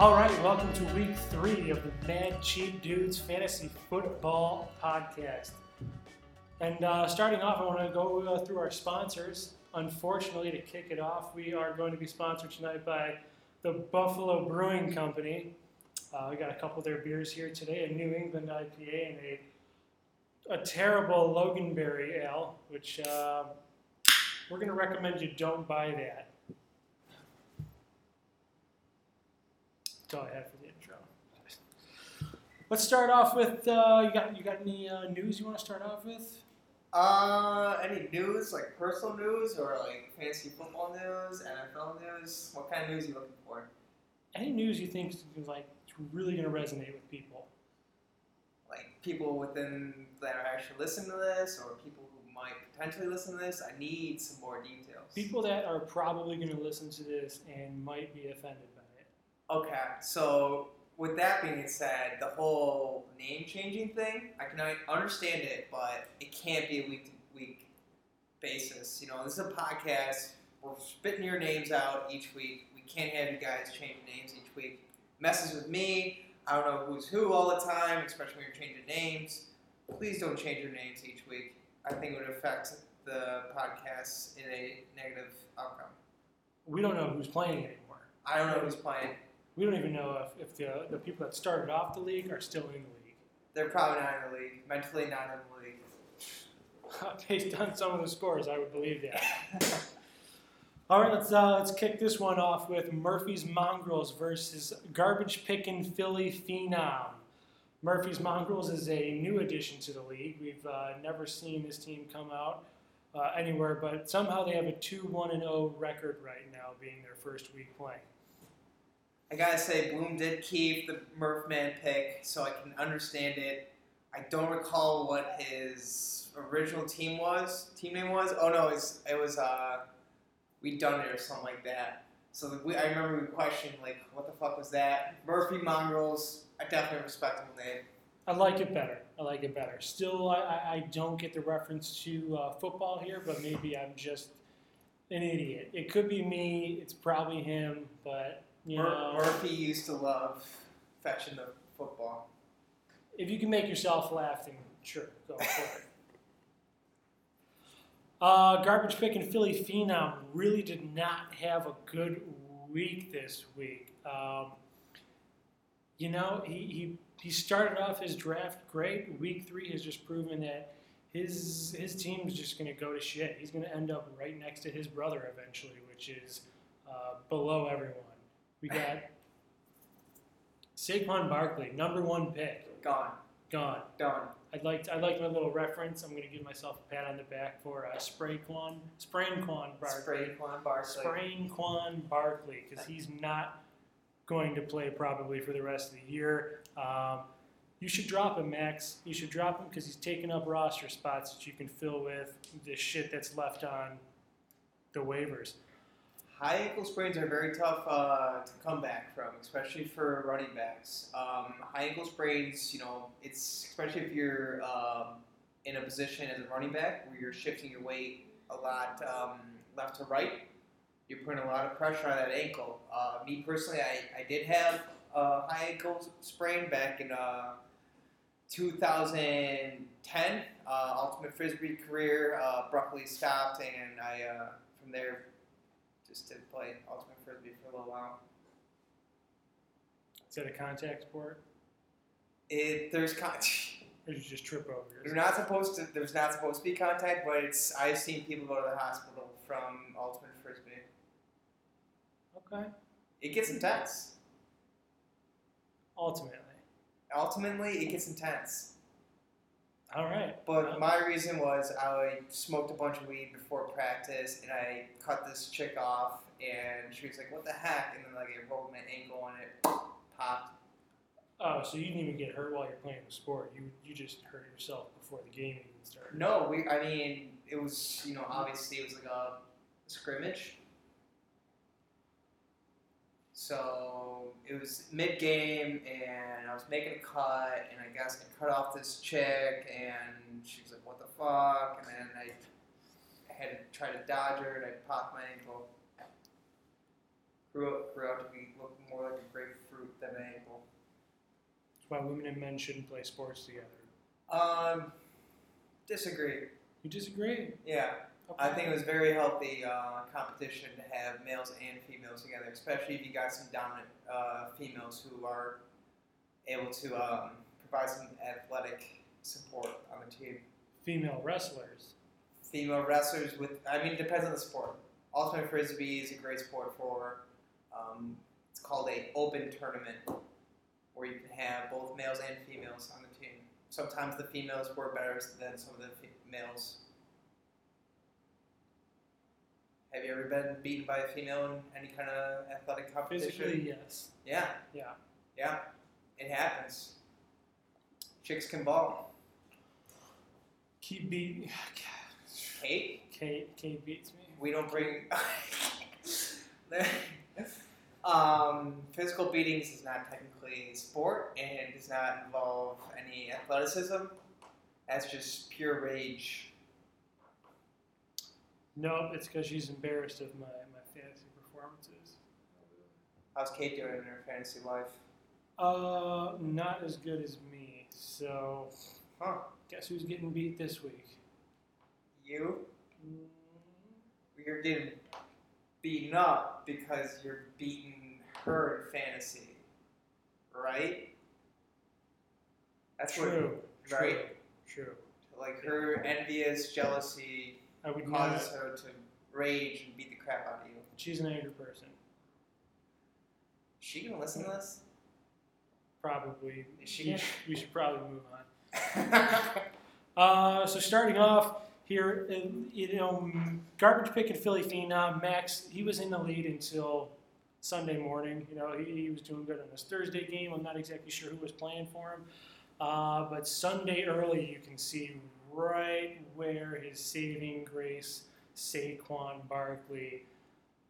All right, welcome to week three of the Mad Cheap Dudes Fantasy Football Podcast. And uh, starting off, I want to go uh, through our sponsors. Unfortunately, to kick it off, we are going to be sponsored tonight by the Buffalo Brewing Company. Uh, we got a couple of their beers here today a New England IPA and a, a terrible Loganberry Ale, which uh, we're going to recommend you don't buy that. That's all I have for the intro. Let's start off with uh, you got you got any uh, news you want to start off with? Uh, any news, like personal news or like fantasy football news, NFL news? What kind of news are you looking for? Any news you think is like really going to resonate with people? Like people within that are actually listening to this, or people who might potentially listen to this? I need some more details. People that are probably going to listen to this and might be offended. Okay, so with that being said, the whole name changing thing, I can understand it, but it can't be a week to week basis. You know, this is a podcast. We're spitting your names out each week. We can't have you guys change names each week. Messes with me. I don't know who's who all the time, especially when you're changing names. Please don't change your names each week. I think it would affect the podcast in a negative outcome. We don't know who's playing anymore. I don't know who's playing. We don't even know if, if the, the people that started off the league are still in the league. They're probably not in the league. Mentally not in the league. Based on some of the scores, I would believe that. All right, let's uh, let's kick this one off with Murphy's Mongrels versus Garbage Picking Philly Phenom. Murphy's Mongrels is a new addition to the league. We've uh, never seen this team come out uh, anywhere, but somehow they have a 2 1 0 record right now, being their first week playing. I gotta say, Bloom did keep the Murphman pick, so I can understand it. I don't recall what his original team was. Team name was? Oh no, it was, it was uh, we done it or something like that. So we, I remember we questioned like, what the fuck was that? Murphy Mongrels. I definitely respectable name. I like it better. I like it better. Still, I, I don't get the reference to uh, football here, but maybe I'm just an idiot. It could be me. It's probably him, but you Mur- know, Murphy used to love fetching the football. if you can make yourself laugh, then sure, go for it. Uh, garbage picking Philly Phenom really did not have a good week this week. Um, you know, he, he, he started off his draft great. Week three has just proven that his his team's just going to go to shit. He's going to end up right next to his brother eventually, which is uh, below everyone. We got Saquon Barkley, number one pick, Gone. gone. Done. I'd like to, I like my little reference. I'm going to give myself a pat on the back for uh, Sprayquan, Sprainquan Barkley, Spray Quan Barkley. Sprainquan Barkley, because he's not going to play probably for the rest of the year. Um, you should drop him, Max. You should drop him because he's taking up roster spots that you can fill with the shit that's left on the waivers. High ankle sprains are very tough uh, to come back from, especially for running backs. Um, high ankle sprains, you know, it's especially if you're um, in a position as a running back where you're shifting your weight a lot um, left to right. You're putting a lot of pressure on that ankle. Uh, me personally, I, I did have a high ankle sprain back in uh, 2010. Uh, Ultimate Frisbee career uh, abruptly stopped, and I uh, from there just to play Ultimate Frisbee for a little while. Is that a contact sport? It there's con- Or you just trip over yourself? not supposed to there's not supposed to be contact, but it's I've seen people go to the hospital from Ultimate Frisbee. Okay. It gets intense. Ultimately. Ultimately, it gets intense. All right. But my reason was I smoked a bunch of weed before practice, and I cut this chick off, and she was like, "What the heck?" And then like I rolled my ankle, and it popped. Oh, so you didn't even get hurt while you're playing the sport. You you just hurt yourself before the game even started. No, we. I mean, it was you know obviously it was like a scrimmage. So it was mid game, and I was making a cut, and I guess I cut off this chick, and she was like, "What the fuck?" And then I, I had to try to dodge her, and I popped my ankle. grew up, grew out to be look more like a grapefruit than an apple. That's why women and men shouldn't play sports together. Um, disagree. You disagree? Yeah, Okay. I think it was very healthy uh, competition to have males and females together, especially if you got some dominant uh, females who are able to um, provide some athletic support on the team. female wrestlers. Female wrestlers with, I mean, it depends on the sport. Ultimate frisbee is a great sport for. Um, it's called a open tournament, where you can have both males and females on the team. Sometimes the females work better than some of the males. Have you ever been beaten by a female in any kind of athletic competition? Physically, yes. Yeah, Yeah. yeah, it happens. Chicks can ball. Keep beat. Kate, Kate, Kate beats me. we don't bring. um, physical beatings is not technically a sport and does not involve any athleticism. That's just pure rage. Nope, it's because she's embarrassed of my, my fantasy performances. How's Kate doing in her fantasy life? Uh, not as good as me. So, Huh? guess who's getting beat this week? You? Mm, You're getting beaten up because you're beating her in fantasy, right? That's True. what, right? True. True. Like her envious jealousy I would not. causes her to rage and beat the crap out of you. She's an angry person. Is she gonna listen to this? Probably. Is she? We should, we should probably move on. Uh, so starting off here, in, you know, garbage pick and Philly phenom Max. He was in the lead until Sunday morning. You know, he, he was doing good on his Thursday game. I'm not exactly sure who was playing for him, uh, but Sunday early, you can see right where his saving grace, Saquon Barkley,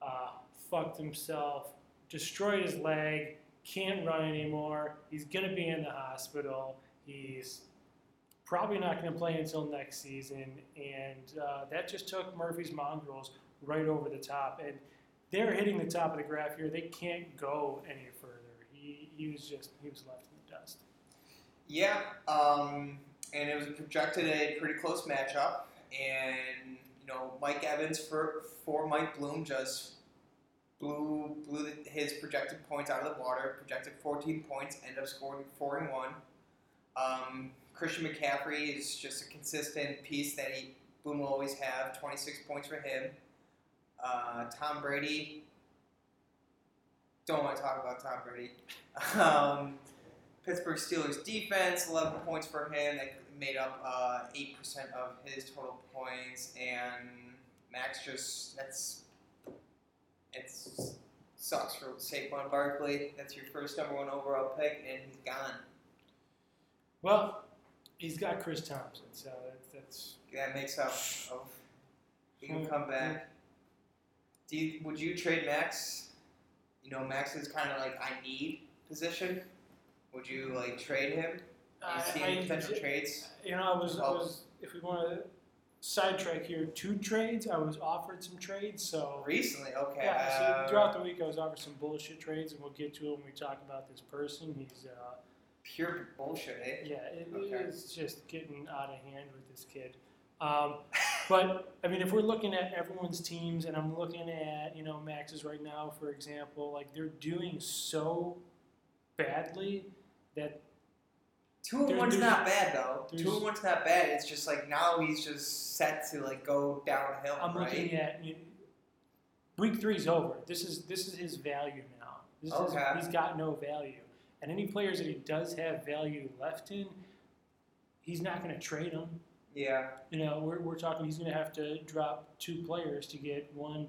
uh, fucked himself, destroyed his leg, can't run anymore. He's gonna be in the hospital. He's probably not going to play until next season, and uh, that just took Murphy's Mongrels right over the top. And they're hitting the top of the graph here. They can't go any further. He, he was just he was left in the dust. yeah, um, and it was projected a pretty close matchup, and you know Mike Evans for for Mike Bloom just blew blew his projected points out of the water. Projected 14 points, ended up scoring four and one. Um, Christian McCaffrey is just a consistent piece that he Bloom will always have. 26 points for him. Uh, Tom Brady. Don't want to talk about Tom Brady. Um, Pittsburgh Steelers defense, 11 points for him. That made up uh, 8% of his total points. And Max just, that's, it's sucks for Saquon Barkley. That's your first number one overall pick, and he's gone. Well, he's got Chris Thompson, so that's, that's That makes up of he can come back. Do you, would you trade Max? You know, Max is kind of like I need position. Would you like trade him? You see any potential trades? you know I was I was if we want to sidetrack here, two trades. I was offered some trades, so. Recently, okay. Yeah, so uh, throughout the week I was offered some bullshit trades, and we'll get to it when we talk about this person. He's uh, pure bullshit, eh? Yeah, it Okay. is just getting out of hand with this kid. Um, but I mean, if we're looking at everyone's teams, and I'm looking at you know Max's right now, for example, like they're doing so badly that Two and one's not bad though. Two and one's not bad. It's just like now he's just set to like go downhill, I'm right? looking at. You week three's over. This is this is his value now. This Okay. is, he's got no value, and any players that he does have value left in, he's not going to trade them. yeah, You know, we're, we're talking he's going to have to drop two players to get one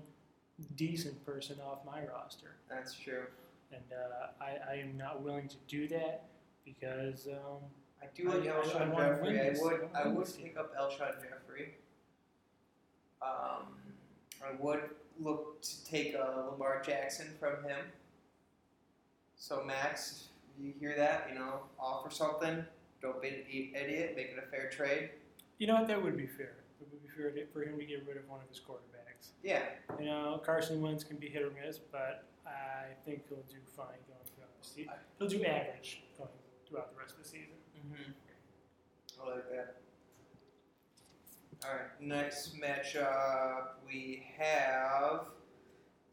decent person off my roster. that's true. And uh, I, I am not willing to do that because um, I do like I- I- I Jeffery. I would, I would pick up Alshon Jeffery. Um, I would look to take uh, Lamar Jackson from him. So Max, you hear that, you know, offer something. Don't be an idiot. Make it a fair trade. you know what, that would be fair. It would be fair for him to get rid of one of his quarterbacks. Yeah, You know, Carson Wentz can be hit or miss, but I think he'll do fine going season. He'll do average going throughout the rest of the season. Mm-hmm. I like that. All right, next matchup we have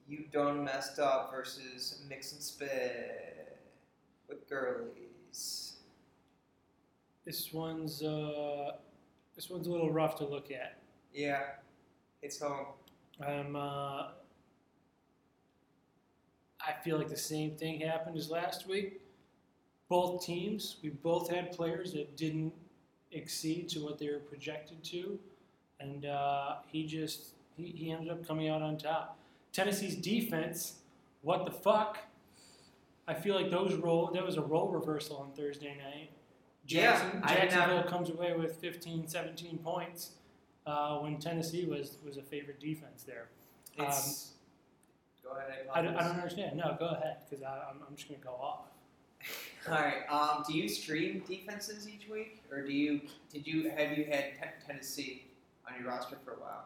you done messed up versus mix and spit with girlies. This one's uh, this one's a little rough to look at. Yeah, it's home. Um, uh, I feel like the same thing happened as last week. Both teams, we both had players that didn't exceed to what they were projected to, and uh, he just he, he ended up coming out on top. Tennessee's defense, what the fuck? I feel like those role that was a role reversal on Thursday night. Jackson, Yeah, did not- Jacksonville comes away with 15, 17 points uh, when Tennessee was was a favorite defense there. It's. go ahead. I don't, I don't understand. No, go ahead, because I'm, I'm just going to go off. All right. Um, do you stream defenses each week, or do you did you have you had Ten- Tennessee on your roster for a while?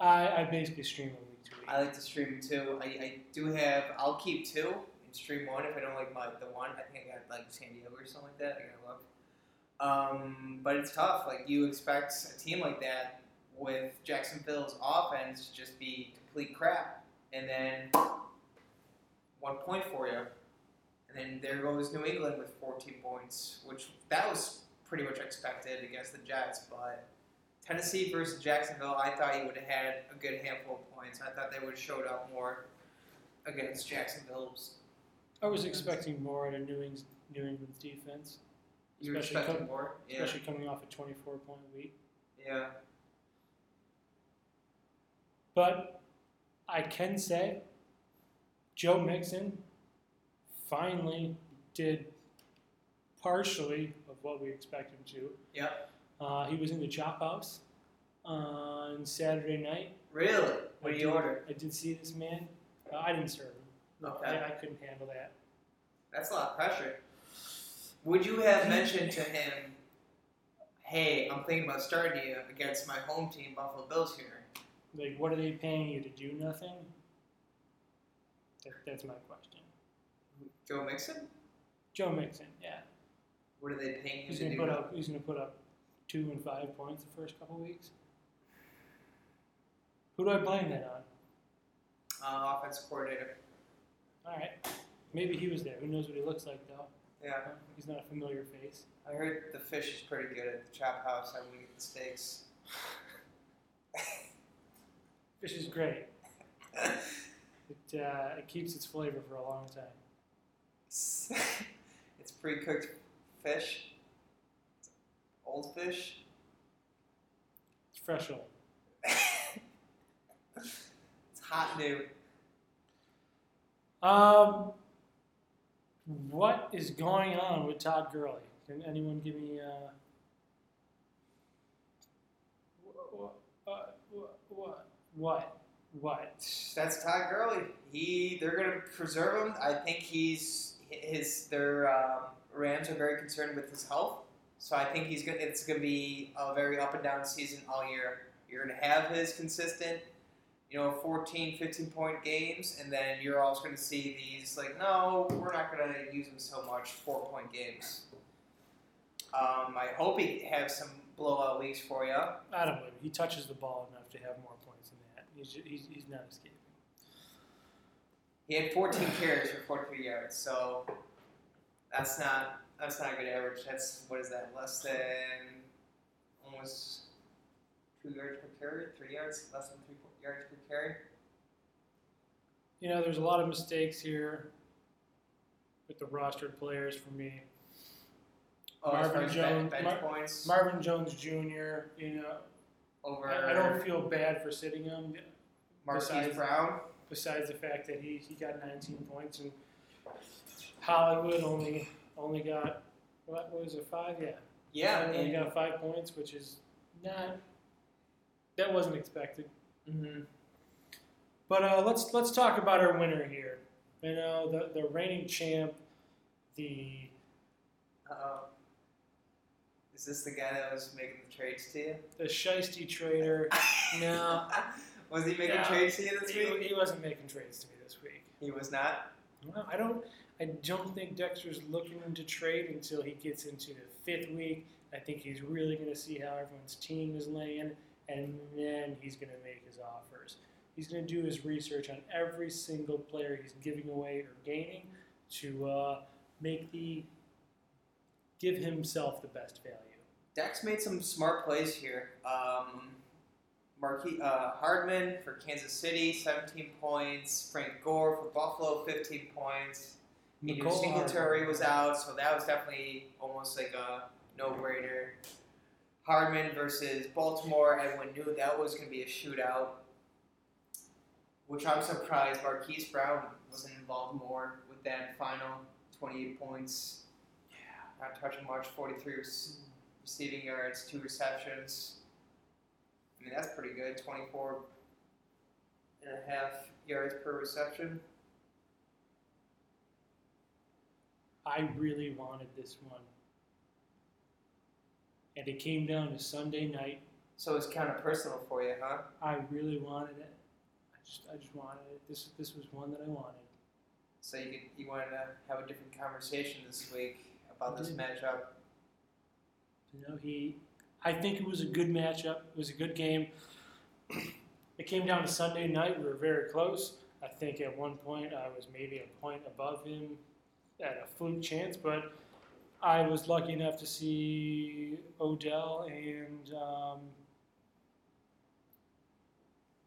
I, I basically stream a week to week. I like to stream too. I, I do have. I'll keep two and stream one if I don't like my the one. I think I got like San Diego or something like that. I gotta look. Um, but it's tough. Like you expect a team like that with Jacksonville's offense to just be complete crap, and then one point for you, and then there goes New England with 14 points, which that was pretty much expected against the Jets, but. Tennessee versus Jacksonville, I thought you would have had a good handful of points. I thought they would have showed up more against Jacksonville's. I was expecting more out of New England's, New England's defense, You were Especially expecting com- more? Yeah. especially coming off a 24 point week. Yeah. But I can say Joe Mixon finally did partially of what we expected him to. Yep. Uh, he was in the chop house on Saturday night. Really? What do you did- order? I did see this man. Uh, I didn't serve him. Okay. I, I couldn't handle that. That's a lot of pressure. Would you have mentioned to him, hey, I'm thinking about starting you against my home team, Buffalo Bills here? Like, what are they paying you to do nothing? That, that's my question. Joe Mixon? Joe Mixon, yeah. What are they paying you He's to gonna do? put up. He's gonna put up two and five points the first couple weeks. Who do I blame that on? Uh, offensive coordinator. All right, maybe he was there. Who knows what he looks like though? Yeah. He's not a familiar face. I heard the fish is pretty good at the chop house. I would eat the steaks. Fish is great. It uh, it keeps its flavor for a long time. it's pre-cooked fish. Old fish. It's fresh old. it's hot new. Um, what is going on with Todd Gurley? Can anyone give me uh, what, what, what, what, what? That's Todd Gurley. He, they're gonna preserve him. I think he's his. Their um, Rams are very concerned with his health, so I think he's gonna. It's gonna be a very up and down season all year. You're gonna have his consistent, you know, 14, 15 point games, and then you're also gonna see these like, no, we're not gonna use him so much, four point games. Um, I hope he has some blowout weeks for you. I don't believe. He touches the ball enough to have more points than that. He's, ju- he's, he's not escaping. He had 14 carries for 43 yards, so that's not that's not a good average. That's what is that? Less than almost two yards per carry, three yards, less than three yards per carry. You know, there's a lot of mistakes here with the rostered players for me. Oh, Marvin Jones- bench, Mar- Marvin Jones Jr., you know, over I, I don't feel bad for sitting him. Marquise Brown. Besides the fact that he, he got 19 points and Hollywood only only got what was it five? Yeah, Yeah, only got five points, which is not that wasn't expected. hmm But uh, let's let's talk about our winner here. You know the the reigning champ, the uh Is this the guy that was making the trades to you? the shisty trader. No. Was he making trades to you this He, week? he wasn't making trades to me this week. He was not. Well, I don't. I don't think Dexter's looking to trade until he gets into the fifth week. I think he's really going to see how everyone's team is laying, and then he's going to make his offers. He's going to do his research on every single player he's giving away or gaining to uh, make the give himself the best value. Dex made some smart plays here. Um, Marquis, uh, Hardman for Kansas City, 17 points. Frank Gore for Buffalo, 15 points. Nicole Singletary was out, so that was definitely almost like a no-brainer. Hardman versus Baltimore, everyone knew that was going to be a shootout. Which I'm surprised Marquise Brown wasn't involved more with that final 28 points. Yeah, not touching much, 43 receiving yards, two receptions. I mean, that's pretty good. 24 and a half yards per reception. I really wanted this one. And it came down to Sunday night. So it's kind of personal for you, huh? I really wanted it. I just, I just wanted it. This, this was one that I wanted. So you could, you wanted to have a different conversation this week about this did. matchup. You know, he. I think it was a good matchup. It was a good game. It came down to Sunday night. We were very close. I think at one point I was maybe a point above him at a fluke chance, but I was lucky enough to see Odell and um,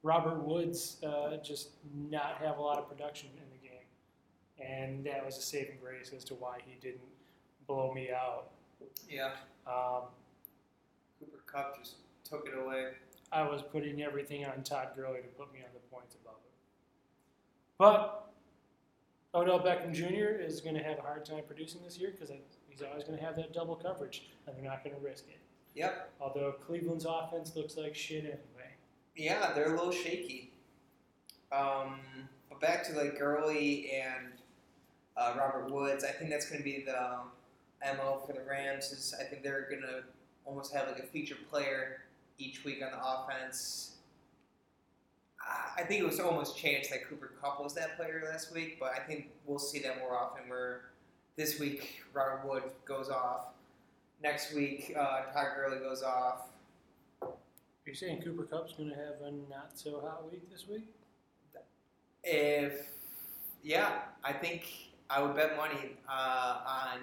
Robert Woods uh, just not have a lot of production in the game, and that was a saving grace as to why he didn't blow me out. Yeah. Um, Kupp just took it away. I was putting everything on Todd Gurley to put me on the points above him. But Odell Beckham Jr. is going to have a hard time producing this year because he's always going to have that double coverage, and they're not going to risk it. Yep. Although Cleveland's offense looks like shit anyway. Yeah, they're a little shaky. Um, but back to like Gurley and uh, Robert Woods, I think that's going to be the mo for the Rams. Is I think they're going to almost have like a featured player each week on the offense. I- think it was almost chance that Cooper Kupp was that player last week, but I think we'll see that more often. Where this week Robert Wood goes off, next week uh, Todd Gurley goes off. Are you saying Cooper Kupp's going to have a not so hot week this week? If yeah, I think I would bet money uh, on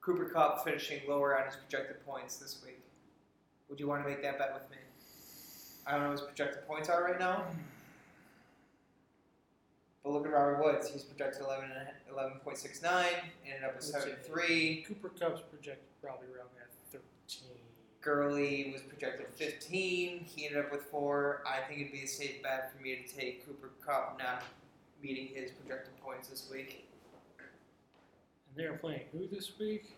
Cooper Kupp finishing lower on his projected points this week. Would you want to make that bet with me? I don't know what his projected points are right now, but look at Robert Woods. He's projected 11 11.69, ended up with Let's 73. Cooper Kupp's projected probably around that 13. Gurley was projected 15. He ended up with four. I think it'd be a safe bet for me to take Cooper Kupp not meeting his projected points this week. And they're playing who this week?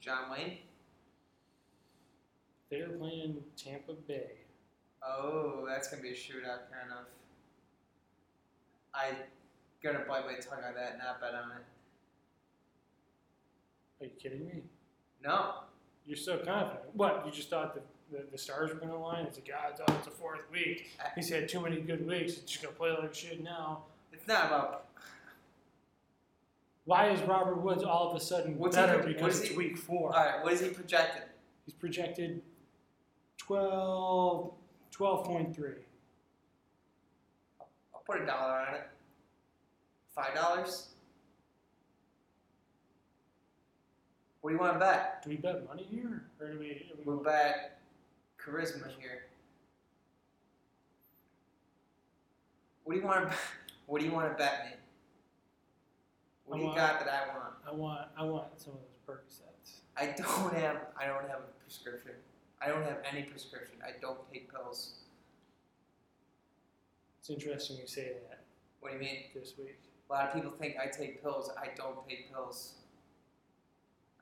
John Wayne. They're playing Tampa Bay. Oh, that's gonna be a shootout, kind of. I gonna bite my tongue on that, not bet on it. Are you kidding me? No, You're so confident. What? You just thought the, the, the stars were going to align? It's like, God, oh, it's a fourth week. He's had too many good weeks. He's just going to play like shit now. it's not about. Why is Robert Woods all of a sudden What's better what because it's he- week four? All right, what is he projected? He's projected 12, 12.3. I'll put a dollar on it. Five dollars. What do you want to bet? Do we bet money here? Or do we. do we We'll bet charisma here. What do you want to? What do you want to bet me? What do you want- got that I want? I want, I want some of those Percocets. I don't have I don't have a prescription. I don't have any prescription. I don't take pills. It's interesting you say that What do you mean? this week. A lot of people think I take pills. I don't take pills.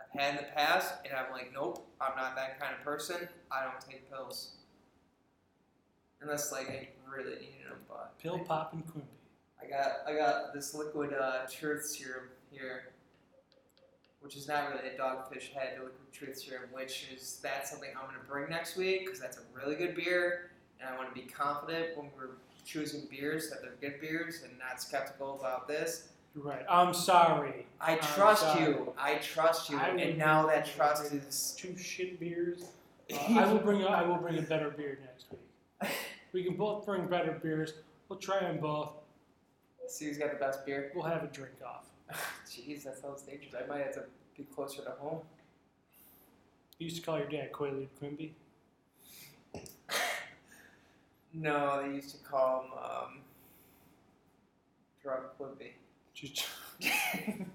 I've had in the past, and I'm like, nope, I'm not that kind of person. I don't take pills. Unless like I really need them, but Pill Pop and Quimby. I got I got this liquid uh, truth serum here, which is not really a dogfish head liquid truth serum, which is that's something I'm gonna bring next week because that's a really good beer, and I want to be confident when we're choosing beers that they're good beers and not skeptical about this. You're right. I'm sorry. I I'm trust sorry. you. I trust you, I and now that trust is. Two shit beers. Uh, I will bring. A, I will bring a better beer next week. We can both bring better beers. We'll try them both. See who's got the best beer. We'll have a drink off. Jeez, that sounds dangerous. I might have to be closer to home. You used to call your dad Quaalude Quimby. No, they used to call him um, Drug Quimby.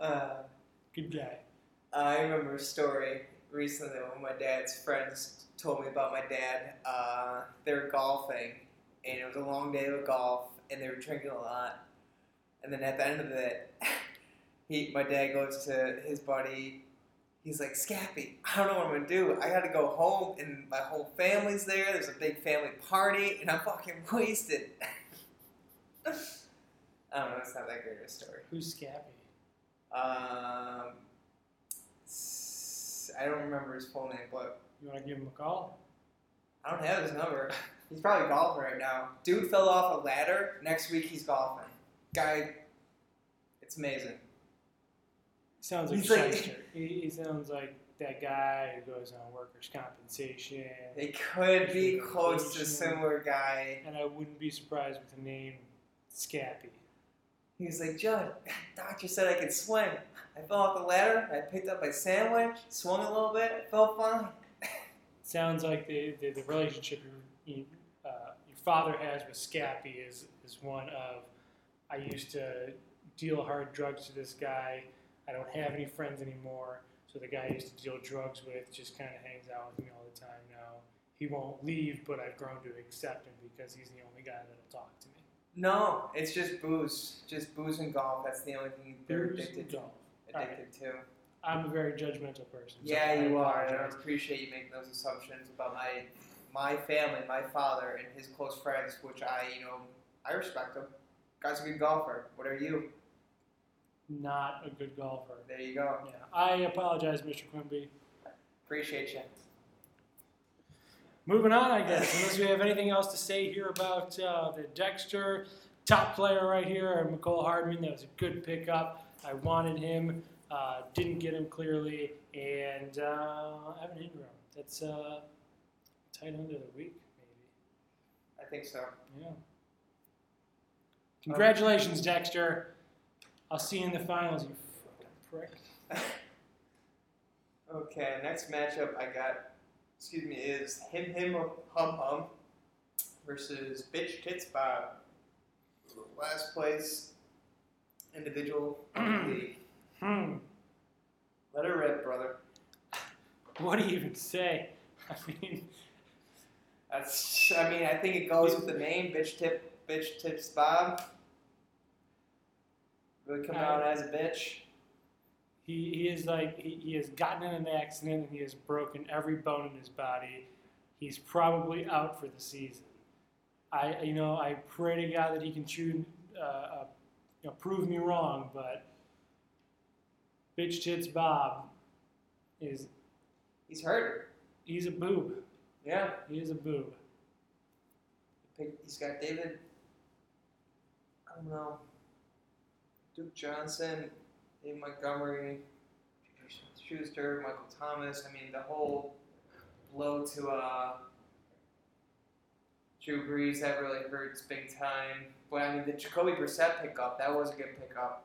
Uh, good guy. I remember a story recently when my dad's friends told me about my dad. Uh, they were golfing, and it was a long day of golf, and they were drinking a lot. And then at the end of it, he, my dad goes to his buddy. He's like, Scappy, I don't know what I'm gonna do. I gotta go home, and my whole family's there. There's a big family party, and I'm fucking wasted. I don't know. It's not that great of a story. Who's Scappy? Um, I don't remember his full name, but You want to give him a call? I don't have his number. He's probably golfing right now. Dude fell off a ladder. Next week he's golfing. Guy, it's amazing. Sounds like He's a like- He, he sounds like that guy who goes on workers' compensation. They could be close to a similar guy. And I wouldn't be surprised with the name Scappy. He was like, Judd, doctor said I could swing. I fell off the ladder. I picked up my sandwich, swung a little bit, I felt fine. Sounds like the, the, the relationship your, you, uh, your father has with Scappy is, is one of I used to deal hard drugs to this guy. I don't have any friends anymore. So the guy I used to deal drugs with just kind of hangs out with me all the time now. He won't leave, but I've grown to accept him because he's the only guy that'll talk to me. No, it's just booze. Just booze and golf. That's the only thing they're Booze addicted golf. addicted to. I'm a very judgmental person. so Yeah, you are, and I appreciate you making those assumptions about my my family, my father, and his close friends, which I, you know, I respect them. Guy's a good golfer. What are you? Not a good golfer. There you go. Yeah, I apologize, Mr. Quimby. Appreciate you. Moving on, I guess, unless we have anything else to say here about uh, the Dexter top player right here, Mecole Hardman. That was a good pickup. I wanted him, uh, didn't get him clearly, and uh, Evan Engram. That's uh, tight end of the week, maybe. I think so. Yeah. Congratulations, Dexter. I'll see you in the finals, you fucking prick. Okay, next matchup I got, excuse me, is Him Him Hum Hum versus Bitch Tits Bob. Last place individual in league. Hmm. Let her rip, brother. What do you even say? I mean, That's. I mean, I think it goes with the name, bitch tip, bitch tips Bob. Really come out as a bitch. He, he is like he, he has gotten in an accident and he has broken every bone in his body. He's probably out for the season. I you know I pray to God that he can choose, uh, uh, you know, prove me wrong, but bitch tits Bob is He's hurt. he's a boob. Yeah. He is a boob. He's got David. I don't know. Duke Johnson, Dave Montgomery, Schuster, Michael Thomas. I mean, the whole blow to uh, Drew Brees that really hurts big time. But I mean, the Jacoby Brissett pickup that was a good pickup.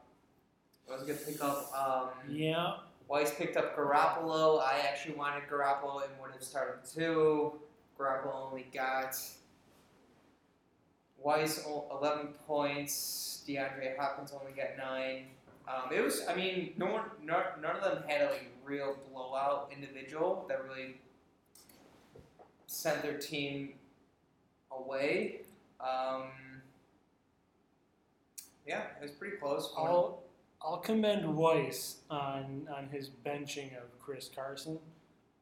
That was a good pickup. Um, Yeah, Weiss picked up Garoppolo. I actually wanted Garoppolo and would have started two. Garoppolo only got Weiss o- 11 points. DeAndre Hopkins only got nine. Um, it was, I mean, no one, none, none of them had a like real blowout individual that really sent their team away. Um, yeah, it was pretty close. I'll I'll commend Weiss on on his benching of Chris Carson.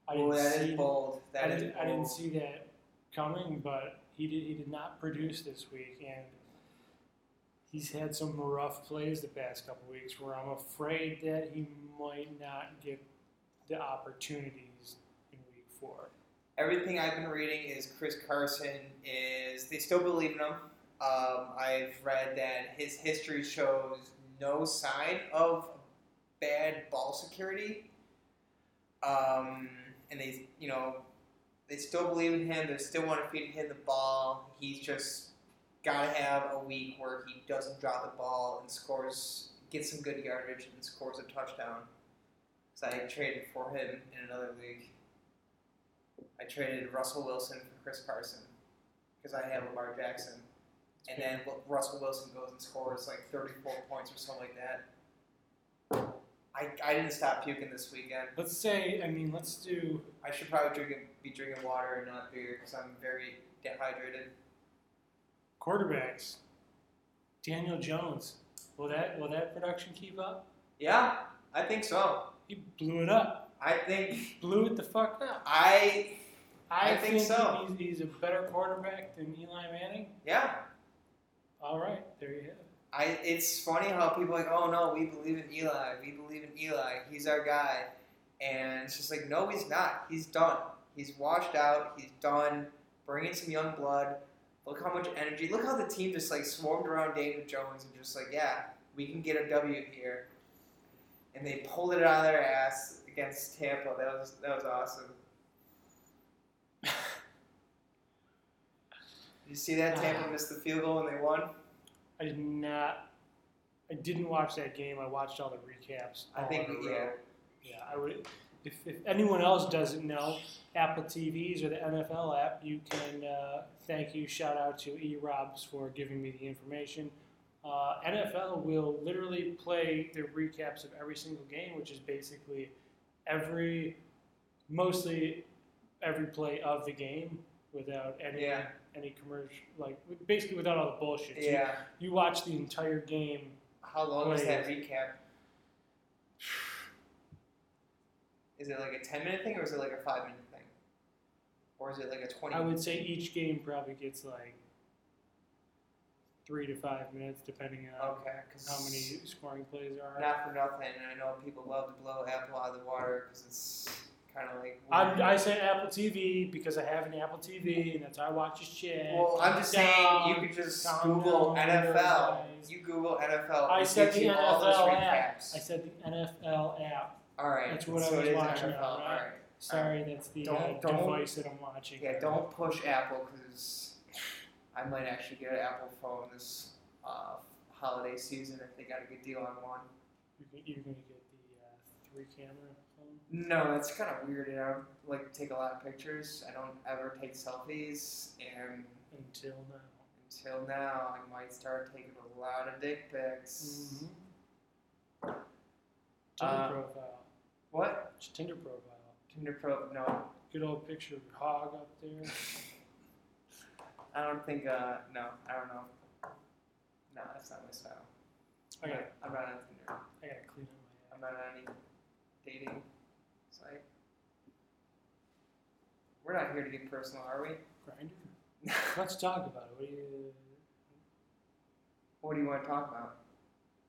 I didn't that see is bold. That I didn't, I didn't see that coming, but he did, he did not produce this week, and he's had some rough plays the past couple weeks where I'm afraid that he might not get the opportunities in week four. everything I've been reading is Chris Carson is they still believe in him. Um, I've read that his history shows no sign of bad ball security. Um, and they, you know, they still believe in him. They still want to feed him the ball. He's just got to have a week where he doesn't drop the ball and scores, gets some good yardage and scores a touchdown. So I traded for him in another league. I traded Russell Wilson for Chris Carson because I have Lamar Jackson. And then Russell Wilson goes and scores like 34 points or something like that. I, I didn't stop puking this weekend. Let's say, I mean, let's do. I should probably drink, be drinking water and not beer because I'm very dehydrated. Quarterbacks. Daniel Jones. Will that will that production keep up? Yeah, I think so. He blew it up. I think Blew it the fuck up. I I, I think so. He's, he's a better quarterback than Eli Manning. yeah. All right, there you have it. I it's funny how people are like, oh no, we believe in Eli. We believe in Eli. He's our guy. And it's just like, no, he's not. He's done. He's washed out. He's done. Bring in some young blood. Look how much energy. Look how the team just like swarmed around David Jones and just like, yeah, we can get a W here. And they pulled it out of their ass against Tampa. That was that was awesome. Did you see that Tampa uh. missed the field goal and they won? I did not. I didn't watch that game. I watched all the recaps. I all think in a yeah. row. Yeah, I would. If, if anyone else doesn't know, Apple TVs or the NFL app, you can uh, thank you. Shout out to E Robs for giving me the information. Uh, NFL will literally play the recaps of every single game, which is basically every, mostly every play of the game without any Yeah. Any commercial, like basically without all the bullshit. So you- Yeah. you watch the entire game. How long is that recap? Is it like a 10 minute thing or is it like a 5 minute thing? Or is it like a 20 I would say each game probably gets like three to five minutes, depending on Okay, how many scoring plays there are. Not for nothing, and I know people love to blow Apple out of the water because it's kind of like. I, I say Apple TV because I have an Apple TV, and that's how I watch his shit. well, I'm just saying you Calm could just calm Google down, NFL. guys. You Google NFL. I it said gives the you all those NFL app. recaps. I said the NFL app. All right, That's what I so was it is watching NFL. now, All right? right. Sorry, that's the Don't- uh, don't- device that I'm watching. Yeah, don't push Apple because I might actually get an Apple phone this uh, holiday season if they got a good deal on one. You're, gonna- you're gonna get the uh, three camera phone. No, that's kind of weird. I don't like take a lot of pictures. I don't ever take selfies, and Until now. until now, I might start taking a lot of dick pics. Mm-hmm. Tinder Uh, profile. What? Just Tinder profile. Tinder Pro? No, Good old picture of your hog up there. I don't think. Uh, no, I don't know. No, that's not my style. I gotta, I'm not on Tinder. I gotta clean up my. Ass. I'm not on any dating site. We're not here to get personal, are we? Grindr. Let's talk about it. What do you? what do you want to talk about?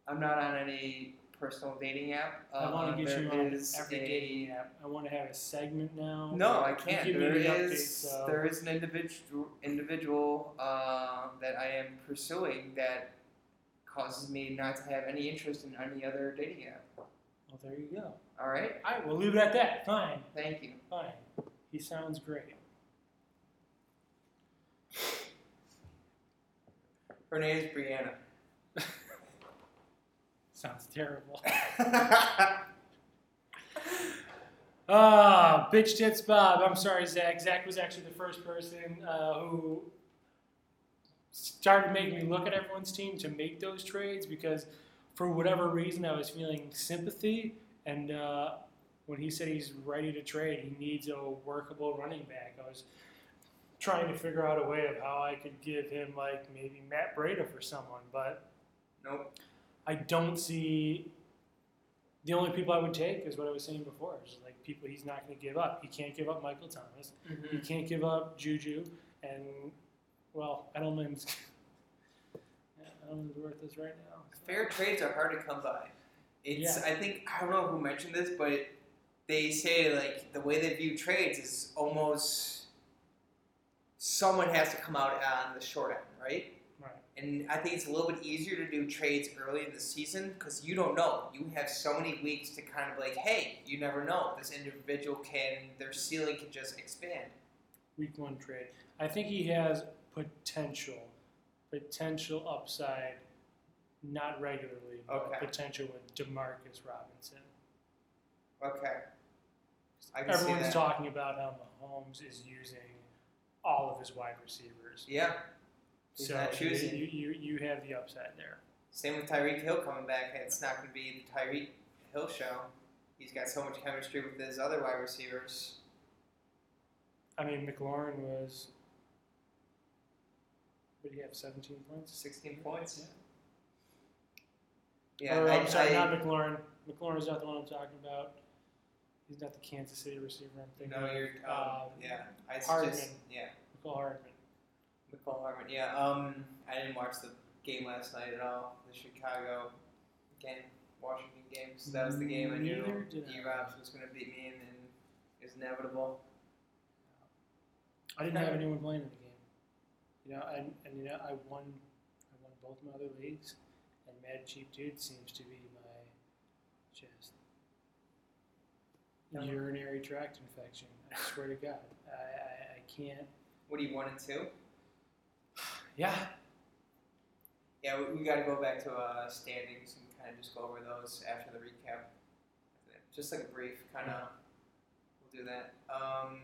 I'm not on any personal dating app. I want Uh, to get you on every a- dating app. I want to have a segment now. No, I can't. There is updates. So. there is an individual individual uh, that I am pursuing that causes me not to have any interest in any other dating app. Well, there you go. All right, All right, we'll leave it at that. Fine, thank you. fine. He sounds great. Her name is Brianna. Sounds terrible. Ah, bitch tits Bob. I'm sorry, Zach. Zach was actually the first person uh, who started making me look at everyone's team to make those trades because for whatever reason I was feeling sympathy. And uh, when he said he's ready to trade, he needs a workable running back. I was trying to figure out a way of how I could give him like maybe Matt Breida for someone, but nope. I don't see the only people I would take is what I was saying before. Is like people he's not going to give up. He can't give up Michael Thomas. He can't give up Juju, and well, Edelman's Edelman's worth this right now. Fair trades are hard to come by. It's Yeah. I think I don't know who mentioned this, but they say like the way they view trades is almost someone has to come out on the short end, right? Right. And I think it's a little bit easier to do trades early in the season because you don't know. You have so many weeks to kind of like, hey, you never know. This individual can, their ceiling can just expand. Week one trade. I think he has potential, potential upside, not regularly, but Okay. potential with Demarcus Robinson. Okay. I can see Everyone's that. talking about how Mahomes is using all of his wide receivers. Yeah. He's so not you, choosing. you, you, you have the upside there. Same with Tyreek Hill coming back. It's not going to be the Tyreek Hill show. He's got so much chemistry with his other wide receivers. I mean, McLaurin was. What did he have? 17 points? 16 points. Yeah. Yeah, Or, I, I'm sorry, I- not McLaurin. McLaurin's not the one I'm talking about. He's not the Kansas City receiver I'm thinking no, you're. Um, Um, yeah, I Hardman. just yeah. Mecole Hardman. Mecole Hardman. Yeah. Um, I didn't watch the game last night at all. The Chicago game, Washington game. So that was the game I knew Neither did I. E Robs was going to beat me, and then it was inevitable. I didn't have anyone playing in the game. You know, and, and you know, I won. I won both my other leagues, Mad Cheap Dude seems to be my just No. urinary tract infection. I swear to God, I, I, I can't. What do you one and two? Yeah, Yeah, we, we got to go back to uh, standings and kind of just go over those after the recap. Just like a brief kind of. We'll do that. Um,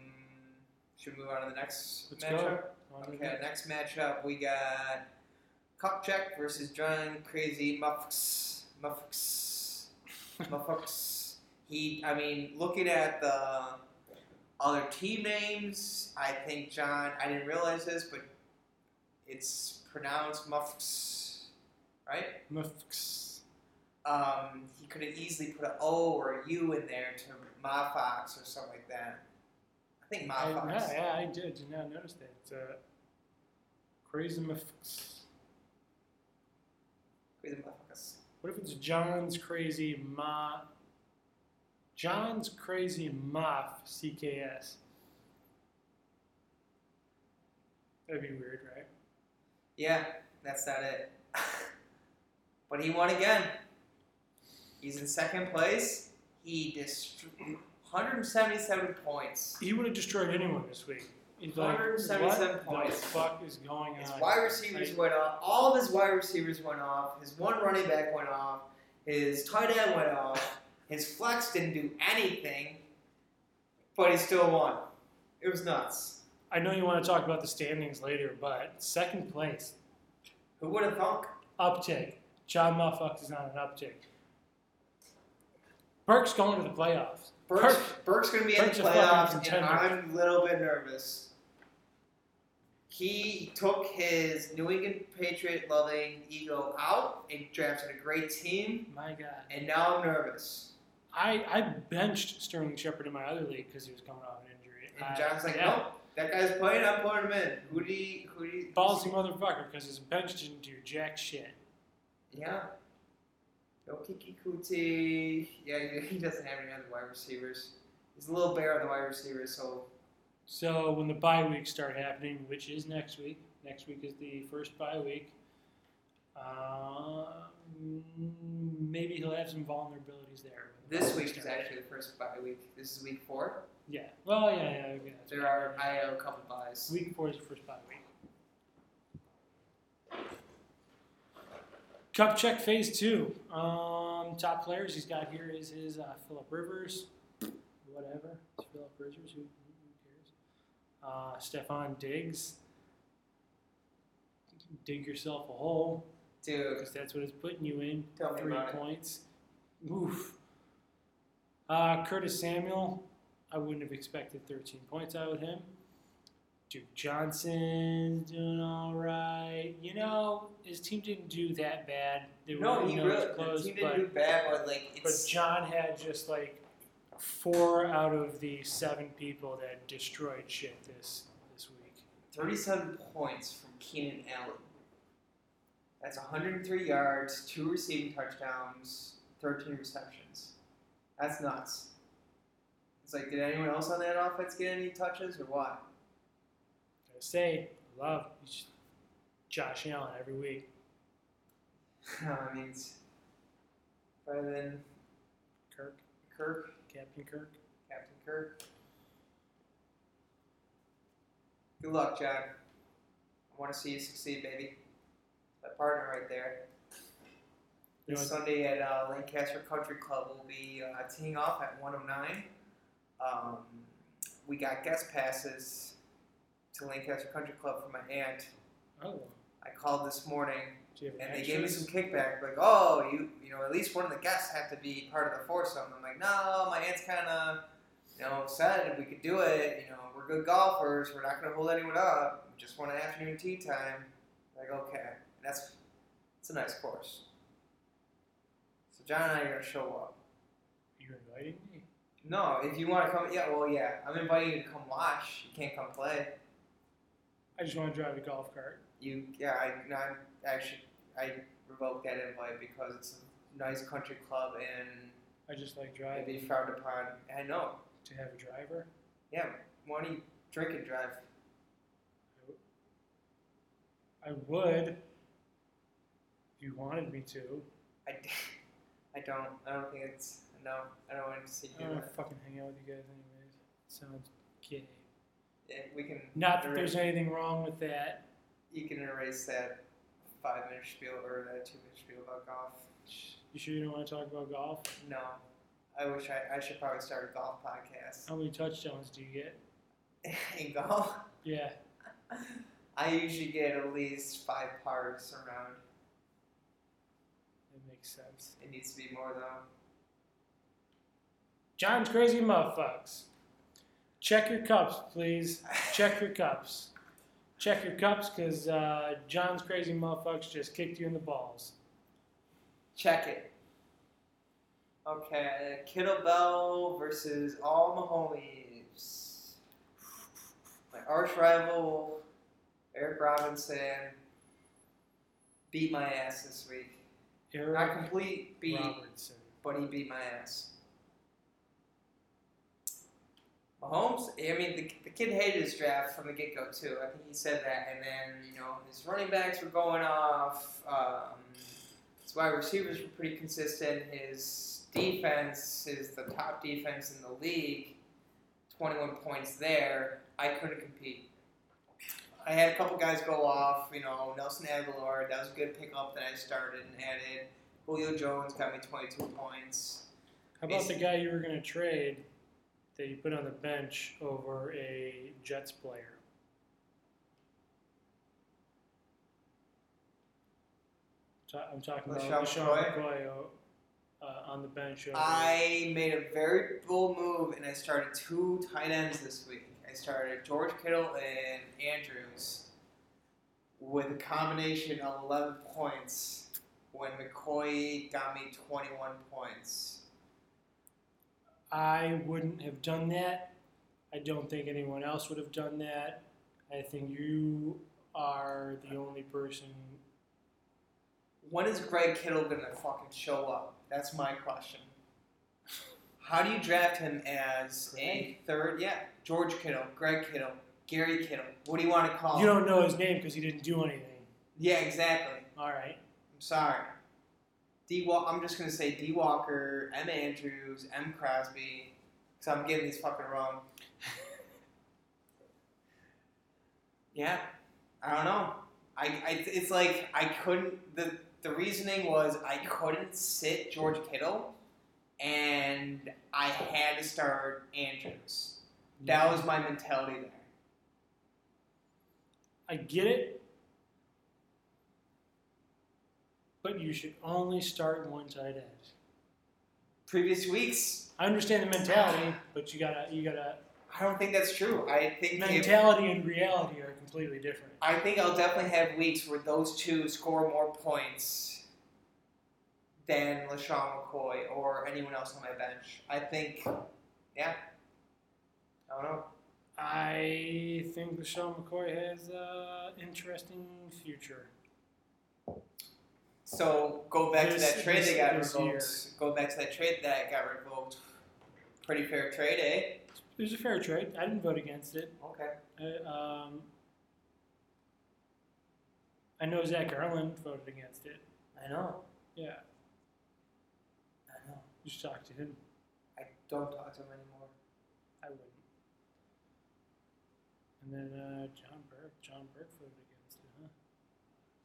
should we move on to the next let's matchup? go. On to the Okay, next. next matchup we got Kupchak versus John Crazy Muffs. Muffs. Muffs. He, I mean, looking at the other team names, I think John, I didn't realize this, but it's pronounced Muffs, right? Muffs. Um, he could have easily put an O or a U in there to Mafox or something like that. I think I, Mafox. yeah, yeah, I did. Did not notice that. It's uh, crazy Mufks. Crazy Muffs. What if it's John's crazy ma? John's crazy moth CKS. That'd be weird, right? Yeah, that's not it. but he won again. He's in second place. He destroyed 177 points. He would have destroyed anyone this week. He's like, 177 what points. the fuck is going His on? wide receivers Like- went off. All of his wide receivers went off. His one running back went off. His tight end went off. His flex didn't do anything. But he still won. It was nuts. I know you want to talk about the standings later, but second place, Who would have thunk? uptick. John Muffucks is on an uptick. Burke's going to the playoffs. Burke's, Burke- Burke's going to be in Burke's the a fucking playoffs, and contender. I'm a little bit nervous. He took his New England Patriot loving ego out and drafted a great team, My God. and now I'm nervous. I, I benched Sterling Shepard in my other league because he was coming off an injury. And I- John's like, yeah. no, that guy's playing, I'm putting him in. Who do you, who do you, Ballsy motherfucker because his bench didn't do jack shit. Yeah. No Keke Coutee. Yeah, he- he doesn't have any other wide receivers. He's a little bare on the wide receivers, so So when the bye weeks start happening, which is next week, next week is the first bye week. Uh, maybe he'll have some vulnerabilities there. this week is actually the first bye week. This is week four. Yeah. Well, yeah, yeah. yeah There right. are I have a couple buys. Week four is the first bye week. Cup check phase two. Um, top players he's got here is his uh, Philip Rivers. Whatever. Philip Rivers. Who? Uh, Stefon Diggs. Dig yourself a hole Dude, because that's what it's putting you in. Tell Three about it. points. Oof. Uh, Curtis Samuel. I wouldn't have expected 13 points out of him. Duke Johnson's doing all right. You know, his team didn't do that bad. They no, were, he it was really close, the team but, didn't do bad, but like but John had just like four out of the seven people that destroyed shit this this week. 37 points from Keenan Allen. That's 103 yards, two receiving touchdowns, 13 receptions. That's nuts. It's like, did anyone else on that offense get any touches or what? gotta say, love Josh Allen every week. I mean, better than Kirk, Kirk, Captain Kirk. Captain Kirk. Good luck, John. I want to see you succeed, baby. My partner right there. You know, Sunday at uh, Lancaster Country Club, we'll be uh, teeing off at 109. Um, we got guest passes to Lancaster Country Club for my aunt. oh, I called this morning and they gave me some kickback, like, oh, you, you know, at least one of the guests have to be part of the foursome. I'm like, no, my aunt's kind of, you know, said we could do it. You know, we're good golfers. We're not going to hold anyone up. We just want an afternoon tea time. Like, okay, that's, it's a nice course. So John and I are going to show up. You're inviting me. No, if you want to come, yeah, well, yeah, I'm inviting you to come watch. You can't come play. I just want to drive a golf cart. You, yeah, I, no, I actually, I revoked that invite because it's a nice country club and I just like driving. Driving be frowned upon. I know. to have a driver. Yeah, why don't you drink and drive? I would, if you wanted me to. I, I don't. I don't think it's no. I don't want to see you. I don't want to fucking hang out with you guys anyways. Sounds gay. Yeah, we can. Not that erase- there's anything wrong with that. You can erase that five minute spiel or that two minute spiel about golf. You sure you don't want to talk about golf? No, I wish I. I should probably start a golf podcast. How many touchdowns do you get? In golf, Yeah. I usually get at least five pars around. That makes sense. It needs to be more though. John's crazy motherfucks. Check your cups, please. Check your cups. Check your cups, cause uh, John's crazy motherfucks just kicked you in the balls. Check it. Okay, Kittlebell versus all Mahomes. My arch rival, Eric Robinson, beat my ass this week. Not complete beat, Robertson. but he beat my ass. Mahomes, I mean, the, the kid hated his draft from the get go, too. I think he said that. And then, you know, his running backs were going off. Um, his wide receivers were pretty consistent. His defense is the top defense in the league. 21 points there. I couldn't compete. I had a couple guys go off. You know, Nelson Agholor, that was a good pickup that I started and added. Julio Jones got me 22 points. How about the guy you were going to trade that you put on the bench over a Jets player? Ta- I'm talking about LeSean McCoy? McCoy uh, on the bench. Over I made a very bold move and I started two tight ends this week. I started George Kittle and Andrews with a combination of 11 points when McCoy got me 21 points. I wouldn't have done that. I don't think anyone else would have done that. I think you are the only person. When is Greg Kittle going to fucking show up? That's my question. How do you draft him as a third? Yeah, George Kittle, Greg Kittle, Gary Kittle. What do you want to call You him? You don't know his name because he didn't do anything. Yeah, exactly. All right. I'm sorry. D. I'm just gonna say D. Walker, M. Andrews, M. Crosby, because I'm getting these fucking wrong. yeah, I don't know. I, I it's like I couldn't. the The reasoning was I couldn't sit George Kittle, and I had to start Andrews. That was my mentality there. I get it. But you should only start one tight end. Previous weeks, I understand the mentality, but you gotta you gotta I don't think that's true. I think if- mentality and reality are completely different. I think I'll definitely have weeks where those two score more points than LeSean McCoy or anyone else on my bench. I think, yeah. I don't know. I think LeSean McCoy has an interesting future. So go back This- to that trade this- that got revoked. Go back to that trade that got revoked. Pretty fair trade, eh? It was a fair trade. I didn't vote against it. Okay. Uh, um, I know Zach Garland voted against it. I know. Yeah, I know. you should talk to him. I don't talk to him anymore. I wouldn't. And then uh, John Burke. John Burke voted against it, huh?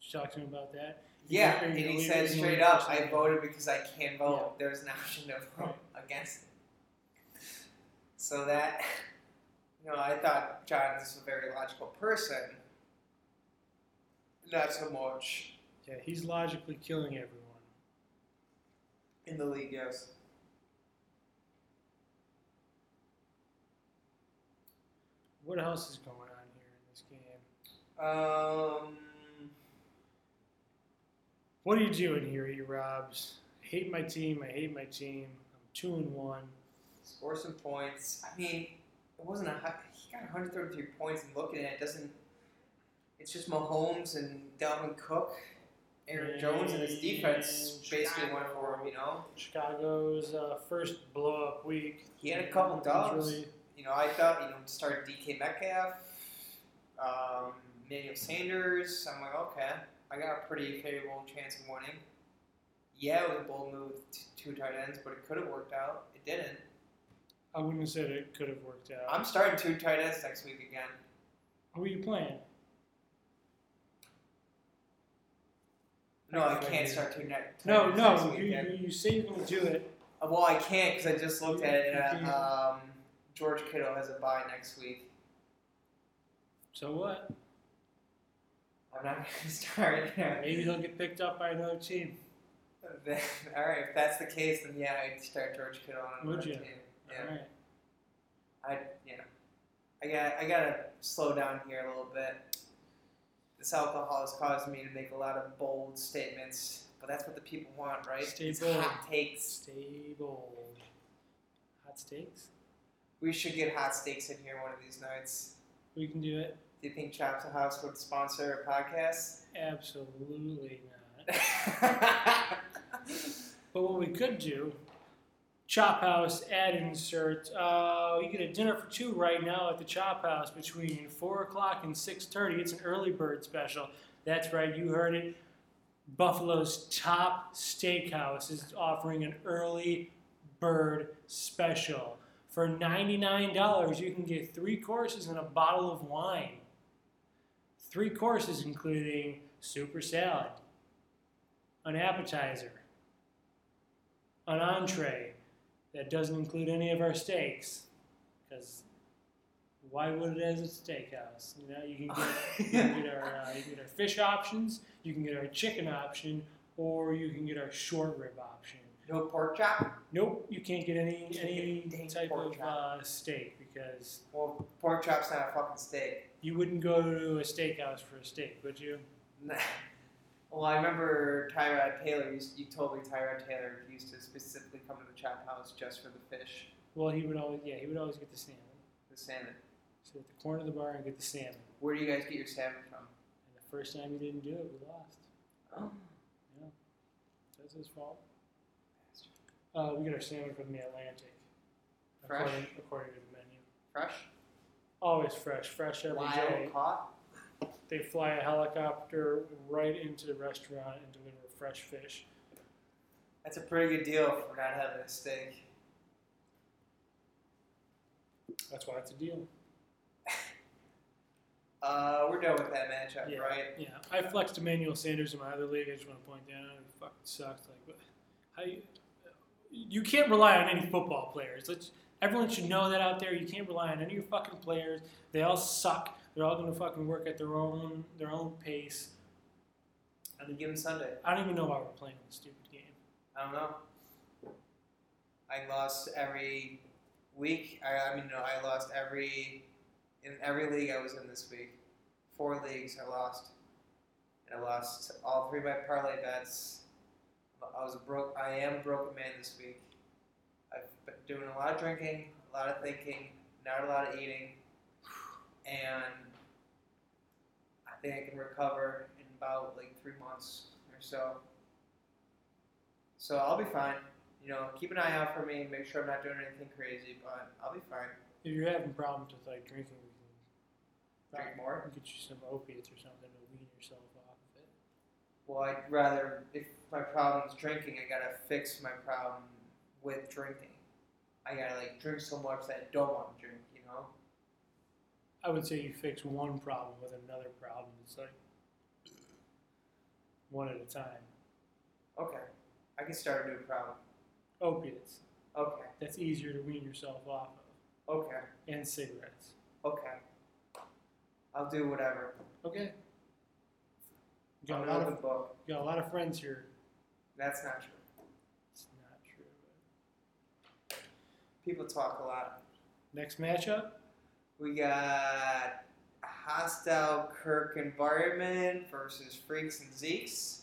You talk to him about that? Yeah, and he said straight up, I voted because I can't vote. There's an option to vote against it. So that, you know, I thought John is a very logical person. Not so much Yeah, he's logically killing everyone. in the league, yes. What else is going on here in this game? Um, What are you doing here, E Robs? I hate my team. I hate my team. I'm two and one. score some points. I mean, it wasn't a high, he got 133 points, and looking at it, doesn't. It's just Mahomes and Dalvin Cook, Aaron Jones, and his defense And basically went for him. You know, Chicago's uh, first blow up week. he had a couple dubs. really- You know, I thought you know to start DK Metcalf, um, Emmanuel Sanders. I'm like, okay, I got a pretty favorable chance of winning. Yeah, it was a bold move with t- two tight ends, but it could have worked out. It didn't. I wouldn't have said it could have worked out. I'm starting two tight ends next week again. Who are you playing? No, I can't start two next. No, no. You, you, you say you're going to do it. Uh, Well, I can't because I just looked at it. And, uh, um, George Kittle has a bye next week. So what? I'm not going to start. Yeah. Maybe he'll get picked up by another team. Then- All right, if that's the case, then yeah, I'd start George Kittle on Would another you? team. Yeah, All right. I yeah, I got I gotta slow down here a little bit. This alcohol has caused me to make a lot of bold statements, but that's what the people want, right? Stay It's bold. hot takes. Stay bold. Hot steaks? We should get hot steaks in here one of these nights. We can do it. Do you think a House would sponsor a podcast? Absolutely not. But what we could do, Chop House ad insert. Uh, you get a dinner for two right now at the Chop House between four o'clock and six thirty. It's an early bird special. That's right, you heard it. Buffalo's top steakhouse is offering an early bird special. For $99, you can get three courses and a bottle of wine. Three courses, including super salad, an appetizer, an entree that doesn't include any of our steaks, because why would it as a steakhouse? You know, you can get, you can get our uh, you can get our fish options, you can get our chicken option, or you can get our short rib option. no pork chop? Nope, you can't get any any type of uh, steak because Well, pork chop's not a fucking steak. You wouldn't go to a steakhouse for a steak, would you? Nah. Well, I remember Tyrod Taylor. You, you told me Tyrod Taylor used to specifically come to the chop house just for the fish, Well, he would always yeah he would always get the salmon. the salmon. Sit at the corner of the bar and get the salmon. Where do you guys get your salmon from? And the first time he didn't do it, we lost. Oh, Yeah. That's his fault. Uh, we get our salmon from the Atlantic. Fresh? According, according to the menu. fresh, Always fresh, fresh every day. wild caught. They fly a helicopter right into the restaurant and deliver fresh fish. That's a pretty good deal for not having a steak. That's why it's a deal. Uh, we're done with that matchup, Yeah. right? Yeah, I flexed Emmanuel Sanders in my other league. I just want to point that out. It fucking sucks. Like, what- how you, you can't rely on any football players. Let's, everyone should know that out there. You can't rely on any of your fucking players. They all suck. They're all gonna fucking work at their own their own pace. On a given Sunday. I don't even know why we're playing this stupid game. I don't know. I lost every week. I, I mean, no, I lost every in every league I was in this week. Four leagues I lost, and I lost all three of my parlay bets. I was a broke. I am a broken man this week. Doing a lot of drinking, a lot of thinking, not a lot of eating, and I think I can recover in about like three months or so. So I'll be fine. You know, keep an eye out for me. Make sure I'm not doing anything crazy, but I'll be fine. If you're having problems with like drinking, we can Drink more. we can get you some opiates or something to wean yourself off of it. Well, I'd rather if my problem's drinking, I gotta fix my problem with drinking. I gotta like drink so much that I don't want to drink. You know. I would say you fix one problem with another problem. It's like one at a time. Okay. I can start a new problem. Opiates. Okay. That's easier to wean yourself off of. Okay. And cigarettes. Okay. I'll do whatever. Okay. You got, a lot of, book. you got a lot of friends here. That's not true. It's not true. People talk a lot. Next matchup. We got hostile Kirk environment versus freaks and Zeeks.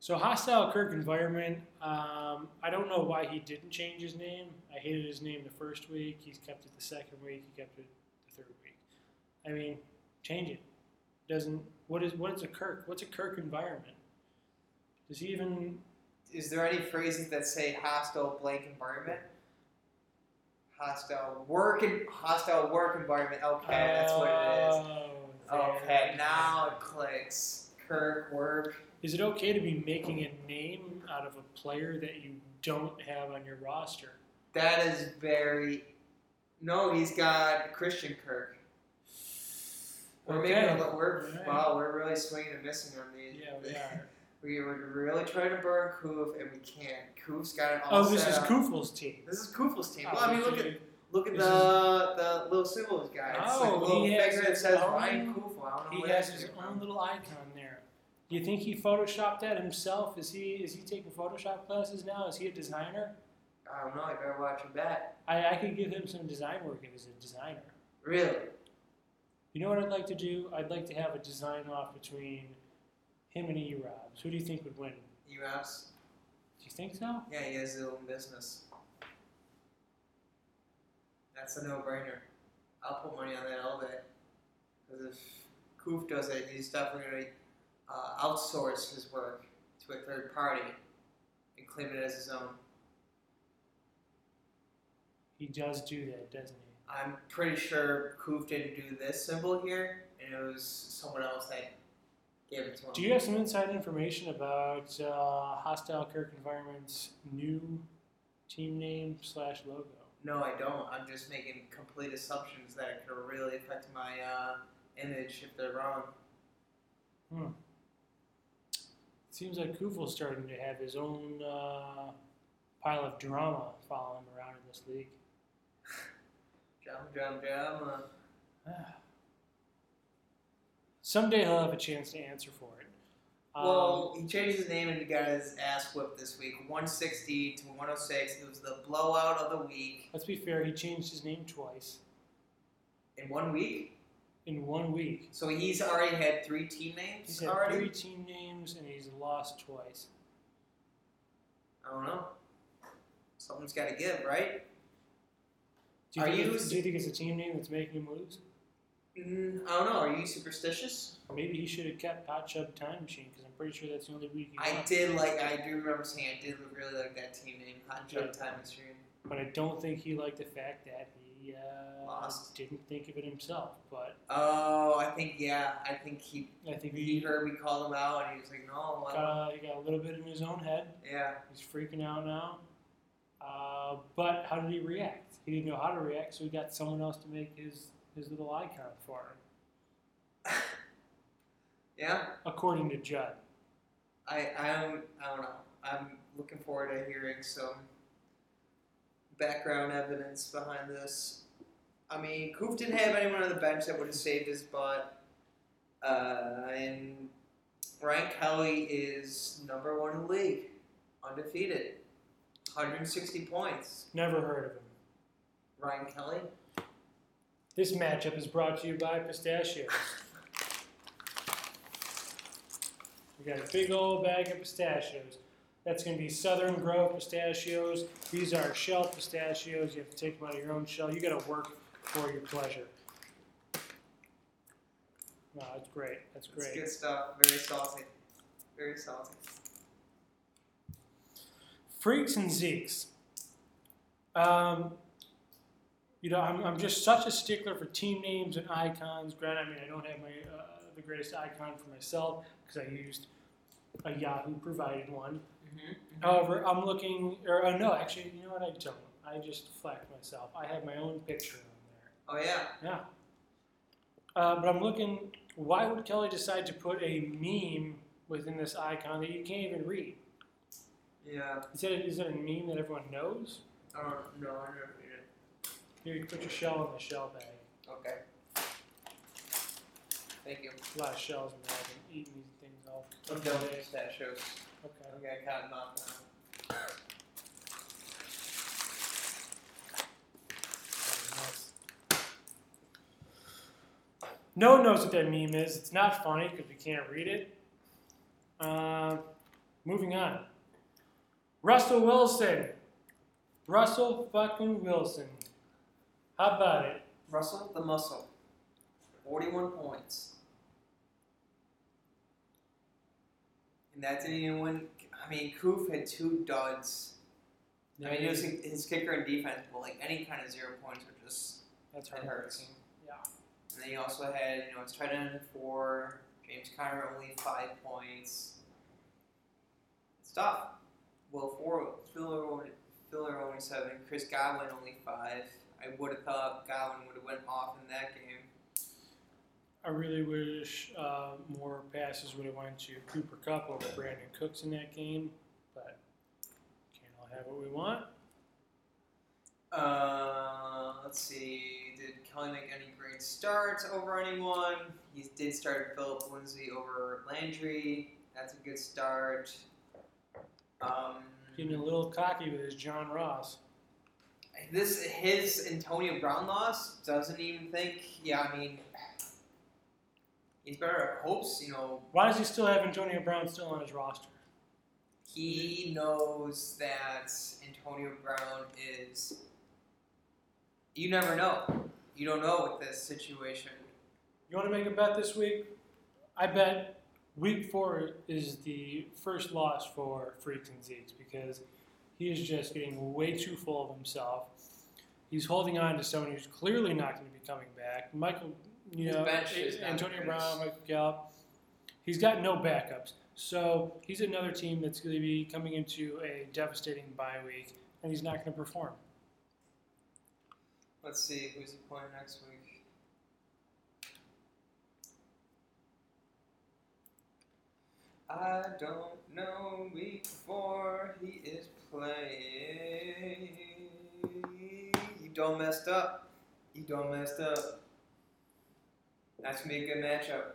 So hostile Kirk environment. Um, I don't know why he didn't change his name. I hated his name the first week. He's kept it the second week. He kept it the third week. I mean, change it. Doesn't what is what is a Kirk? What's a Kirk environment? Does he even? Is there any phrases that say hostile blank environment? Hostile work and hostile work environment. Okay, that's what it is. Oh, Okay, now it clicks. Kirk work. Is it okay to be making a name out of a player that you don't have on your roster? That is very. No, he's got Christian Kirk. We're Okay. making a we're Alright. wow, we're really swinging and missing on these. Yeah, we are. We were really trying to burn Koof and we can't. Koof's got it all Oh, this is up. Kufel's team. This is Koofl's team. Oh, well, I oh, mean, look at look at the the little symbols guy. It's Oh, like a oh, little he has figure that his says own- Ryan Koofel. I don't know He has his own from. little icon there. Do you think he photoshopped that himself? Is he is he taking Photoshop classes now? Is he a designer? I don't know. I better watch him back. I, I could give him some design work if he's a designer. Really? You know what I'd like to do? I'd like to have a design off between him and E Robs. Who do you think would win? U.S. Do you think so? Yeah, he has his own business. That's a no-brainer. I'll put money on that all day. Because if Koof does it, he's definitely going to uh, outsource his work to a third party and claim it as his own. He does do that, doesn't he? I'm pretty sure Koof didn't do this symbol here, and it was someone else that gave it to him. Do you have some inside information about uh, Hostile Kirk Environment's new team name slash logo? No, I don't. I'm just making complete assumptions that it could really affect my uh, image if they're wrong. Hmm. seems like Kufel's starting to have his own uh, pile of drama following him around in this league. Jump, jump, jump. Someday he'll have a chance to answer for it. Um, well, he changed his name and he got his ass whipped this week. 160 to 106. It was the blowout of the week. let's be fair, he changed his name twice In one week? in one week. So he's already had three team names He's had already? three team names and he's lost twice. I don't know. Something's got to give, right? Do you, Are think you it's, do you think it's a team name that's making him lose? Mm, I don't know. Are you superstitious? Maybe he should have kept Hot Chub Time Machine because I'm pretty sure that's the only week I did like. I do remember saying I did really like that team name, Hot Chub Yeah. Time Machine. But I don't think he liked the fact that he uh, Lost. didn't think of it himself. But Oh, I think yeah. I think he I think he he heard me call him out, and he was like, "No, got, he got a little bit in his own head. yeah." He's freaking out now. Uh, but how did he react? He didn't know how to react, so he got someone else to make his, his little icon for him, Yeah, according to Judd. I I don't I don't know. I'm looking forward to hearing some background evidence behind this. I mean, Koof didn't have anyone on the bench that would have saved his butt, uh, and Ryan Kelly is number one in the league, undefeated, 160 points. Never heard of him. Ryan Kelly. This matchup is brought to you by Pistachios. We got a big old bag of pistachios. That's going to be Southern Grove pistachios. These are shell pistachios. You have to take them out of your own shell. You got to work for your pleasure. No, that's great. That's It's great. good stuff. Very salty. Very salty. Freaks and Zeeks. Um, you know, I'm, I'm just such a stickler for team names and icons. Granted, I mean, I don't have my uh, the greatest icon for myself because I used a Yahoo provided one. Mm-hmm. However, I'm looking, or uh, no, actually, you know what? I don't. I just flacked myself. I have my own picture on there. Oh yeah. Yeah. Uh, but I'm looking. Why would Kelly decide to put a meme within this icon that you can't even read? Yeah. Is that is that a meme that everyone knows? I don't know. I never it. Here, you put your shell in the shell bag. Okay. Thank you. A lot of shells in there. I've been eating these things all I'm all done with pistachios. Okay. I think I got enough now. No one knows what that meme is. It's not funny because we can't read it. Uh, moving on. Russell Wilson. Russell fucking Wilson. How about it? Russell the Muscle. 41 points. And that didn't even win. I mean, Koof had two duds. I mean, it was his kicker and defense, but like any kind of zero points were just. That's it hurts. Yeah. And then he also had, you know, it's tight end four, James Conner only five points. It's tough. Will four, Fuller only, Fuller only seven, Chris Godwin only five. I would have thought Godwin would have went off in that game. I really wish uh, more passes would have went to Cooper Kupp over Brandin Cooks in that game, but can't all have what we want. Uh, let's see. Did Kelly make any great starts over anyone? He did start Philip Lindsay over Landry. That's a good start. Um, Getting a little cocky with his John Ross. This his Antonio Brown loss doesn't even think. Yeah, I mean, he's better at hopes. You know, Why does he still have Antonio Brown still on his roster? he knows that Antonio Brown is. You never know. You don't know with this situation. You want to make a bet this week? I bet week four is the first loss for Freaks and Zeeks because he is just getting way too full of himself. He's holding on to someone who's clearly not going to be coming back. Michael, you His know, Antonio. Brown, Michael Gallup. He's got no backups. So he's another team that's going to be coming into a devastating bye week, and he's not going to perform. Let's see who's playing next week. I don't know week four he is playing. You don't messed up. You don't messed up. That's be a good matchup.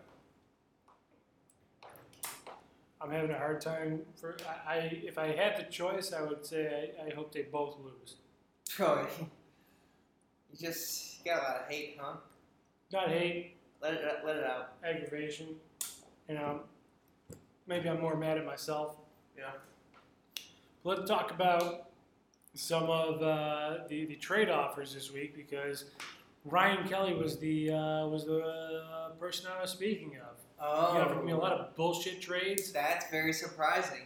I'm having a hard time for. I, I if I had the choice, I would say I, I hope they both lose. Oh, you just you got a lot of hate, huh? Not hate, Let it let it out. aggravation. You know, maybe I'm more mad at myself. Yeah. Let's talk about some of uh, the the trade offers this week because Ryan Kelly was the uh, was the uh, person I was speaking of. Oh, He offered me a lot of bullshit trades. That's very surprising.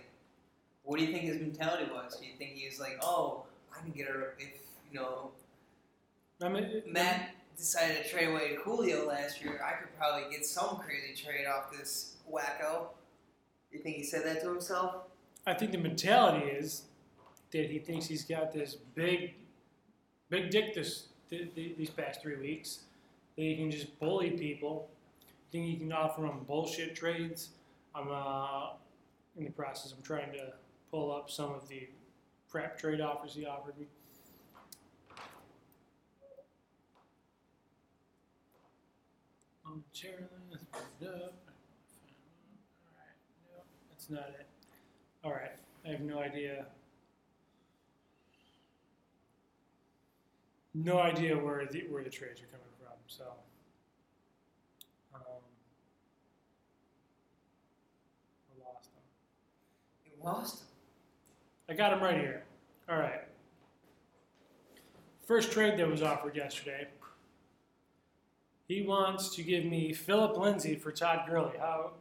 What do you think his mentality was? Do you think he was like, oh, I can get her if you know I mean, Matt decided to trade away Julio last year? I could probably get some crazy trade off this wacko. You think he said that to himself? I think the mentality is that he thinks he's got this big, big dick this th- th- these past three weeks. That he can just bully people. think he can offer them bullshit trades. I'm uh, in the process. I'm trying to pull up some of the prep trade offers he offered me. Up. All right, no, that's not it. All right, I have no idea. No idea where the where the trades are coming from. So, um, I lost them. He lost. Them. I got him right here. All right. First trade that was offered yesterday. He wants to give me Philip Lindsay for Todd Gurley. How,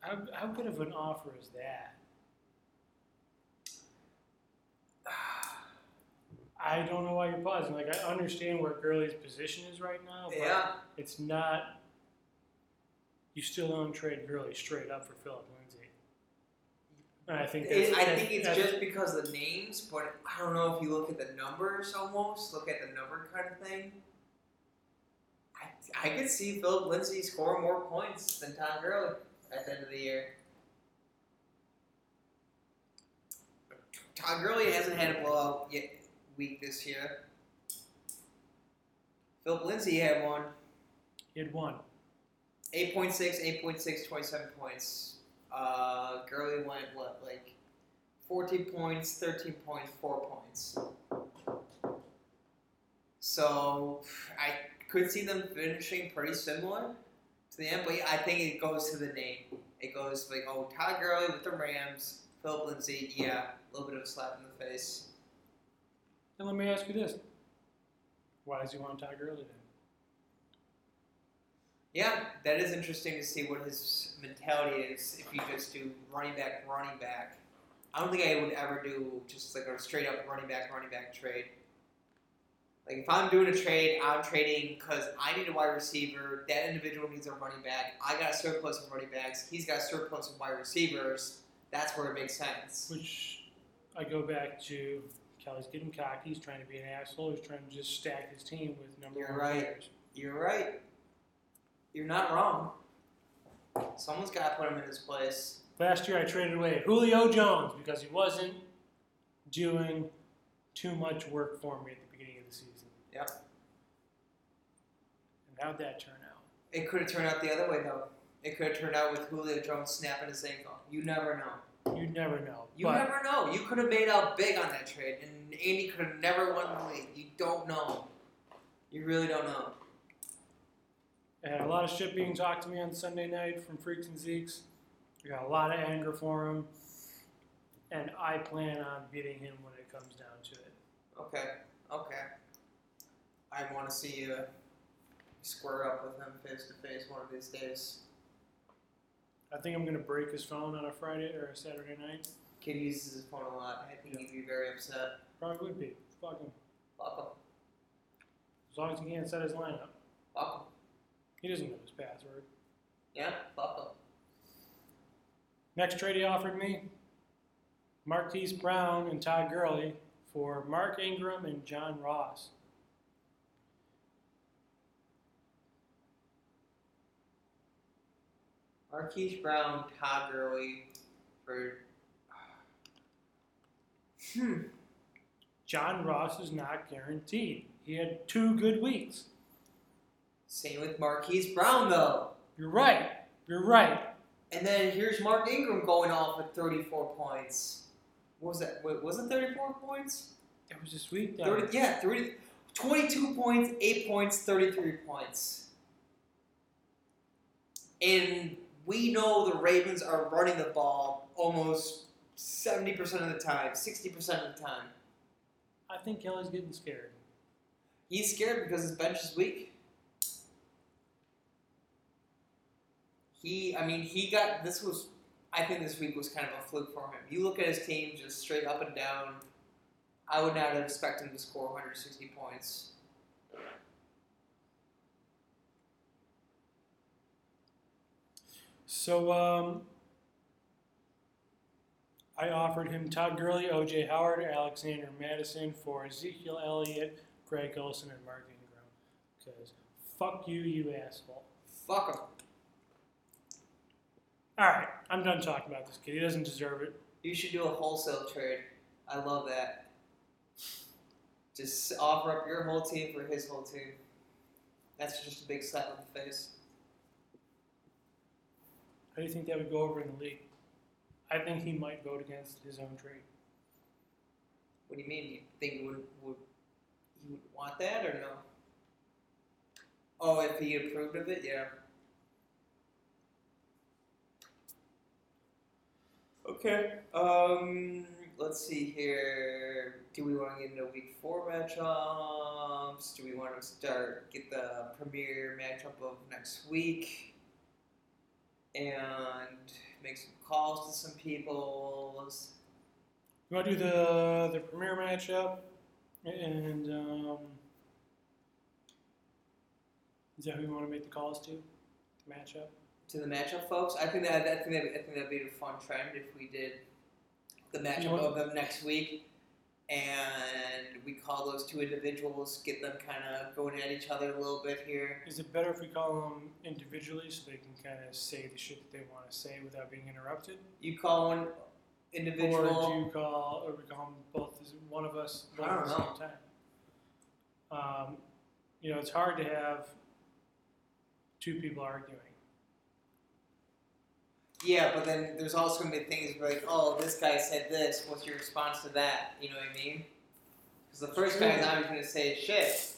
how, how good of an offer is that? I don't know why you're pausing. Like I understand where Gurley's position is right now, but Yeah. it's not. You still don't trade Gurley straight up for Philip Lindsay. And I think It, I think it's just because of the names, but I don't know if you look at the numbers almost, look at the number kind of thing. I, I could see Philip Lindsay score more points than Todd Gurley at the end of the year. Todd Gurley hasn't had a blowout yet week this year. Philip Lindsay had one. he had one. 8.6, 8.6, 27 points. Uh, Gurley went, what, like 14 points, 13 points, 4 points. So I could see them finishing pretty similar to the end, but I think it goes to the name. It goes like, oh, Todd Gurley with the Rams, Philip Lindsay, yeah, a little bit of a slap in the face. And let me ask you this: Why does he want Todd Gurley then? Yeah, that is interesting to see what his mentality is if you just do running back, running back. I don't think I would ever do just like a straight up running back, running back trade. Like if I'm doing a trade, I'm trading because I need a wide receiver. That individual needs a running back. I got a surplus of running backs. He's got a surplus of wide receivers. That's where it makes sense. Which I go back to Kelly's getting cocky. He's trying to be an asshole. He's trying to just stack his team with number You're one right. players. You're right. You're not wrong. Someone's got to put him in his place. Last year I traded away Julio Jones because he wasn't doing too much work for me at the beginning of the season. Yep. And how'd that turn out? It could have turned out the other way though. It could have turned out with Julio Jones snapping his ankle. You never know. You never know. You but never know. You could have made out big on that trade, and Andy could have never won the league. You don't know. You really don't know. I had a lot of shit being talked to me on Sunday night from Freaks and Zeeks. I got a lot of anger for him. And I plan on beating him when it comes down to it. Okay. Okay. I want to see you square up with him face to face one of these days. I think I'm going to break his phone on a Friday or a Saturday night. Kid uses his phone a lot. I think he'd be very upset. Probably would be. Fuck him. Fuck him. As long as he can't set his lineup. Fuck him. He doesn't know his password. Yeah. Fuck him. Next trade he offered me Marquise Brown and Todd Gurley for Mark Ingram and John Ross. Marquise Brown, Todd Gurley for. Hmm. John Ross is not guaranteed. He had two good weeks. Same with Marquise Brown though. You're right. You're right. And then here's Mark Ingram going off with 34 points. What was that? Wait, was it 34 points? It was this week, though. 30, yeah, 30, 22 points, 8 points, 33 points. And we know the Ravens are running the ball almost 70% of the time, 60% of the time. I think Kelly's getting scared. He's scared because his bench is weak. He, I mean, he got this was. I think this week was kind of a fluke for him. You look at his team just straight up and down. I would not expect him to score 160 points. So, um, I offered him Todd Gurley, OJ Howard, Alexander Mattison for Ezekiel Elliott, Greg Olsen, and Mark Ingram. Because fuck you, you asshole. Fuck him. All right, I'm done talking about this kid. He doesn't deserve it. You should do a wholesale trade. I love that. Just offer up your whole team for his whole team. That's just a big slap in the face. How do you think that would go over in the league? I think he might vote against his own trade. What do you mean? You think he would would he would want that or no? Oh, if he approved of it, yeah. Okay. Um. Let's see here. Do we want to get into week four matchups? Do we want to start get the premier matchup of next week? And make some calls to some people. You want to do the the premier matchup, and um, is that who you want to make the calls to? The matchup. to the matchup, folks. I think that I think that I think that'd be a fun trend if we did the matchup You want- of them next week, and we call those two individuals, get them kind of going at each other a little bit here. Is it better if we call them individually so they can kind of say the shit that they want to say without being interrupted? You call one individual. Or do you call, or we call them both as one of us both I at the know. same time? Um, you know, it's hard to have two people arguing. Yeah, but then there's also gonna be things like, oh, this guy said this. What's your response to that? You know what I mean? Because the first guy guy's always gonna say shit,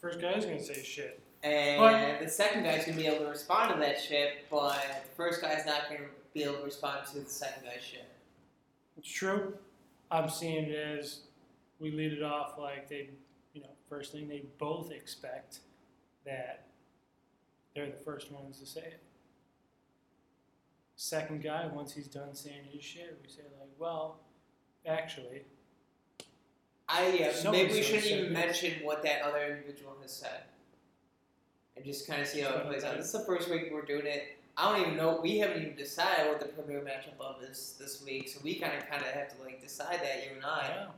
First guy is going to say shit. and But- the second guy's gonna be able to respond to that shit, but the first guy's not gonna be able to respond to the second guy's shit. It's true. I'm seeing it as we lead it off like they, you know, first thing they both expect that they're the first ones to say it. Second guy, once he's done saying his shit, we say like, well, actually, I yeah, So maybe we shouldn't even mention what that other individual has said, and just kind of see how it plays out. This is the first week we're doing it. I don't even know. We haven't even decided what the premier matchup of is this week, so we kind of kind of have to like decide that you and I.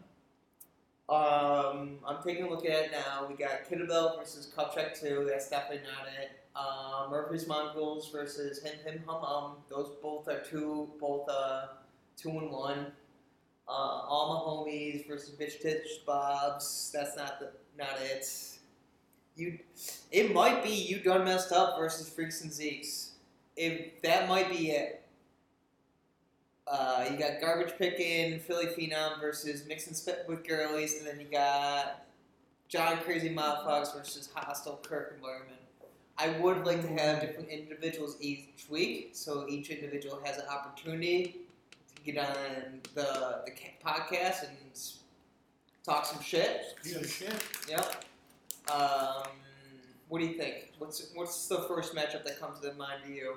yeah, Um, I'm taking a look at it now. We got Kittlebell versus Kupchak 2. That's definitely not it. Uh, Murphy's Mongols versus Him Him Hum Hum. Those both are two, both uh, two and one. Uh, All My Homies versus Bitch Titch Bobs. That's not the not it. You, it might be you done messed up versus Freaks and Zeeks. If that might be it. Uh, you got garbage picking Philly Phenom versus mixing Spit with Girlies, and then you got John Crazy Motherfucks versus Hostile Kirk and Lerman. I would like to have different individuals each week, so each individual has an opportunity to get on the the podcast and talk some shit. good shit. Yep. Um, what do you think? What's what's the first matchup that comes to mind to you?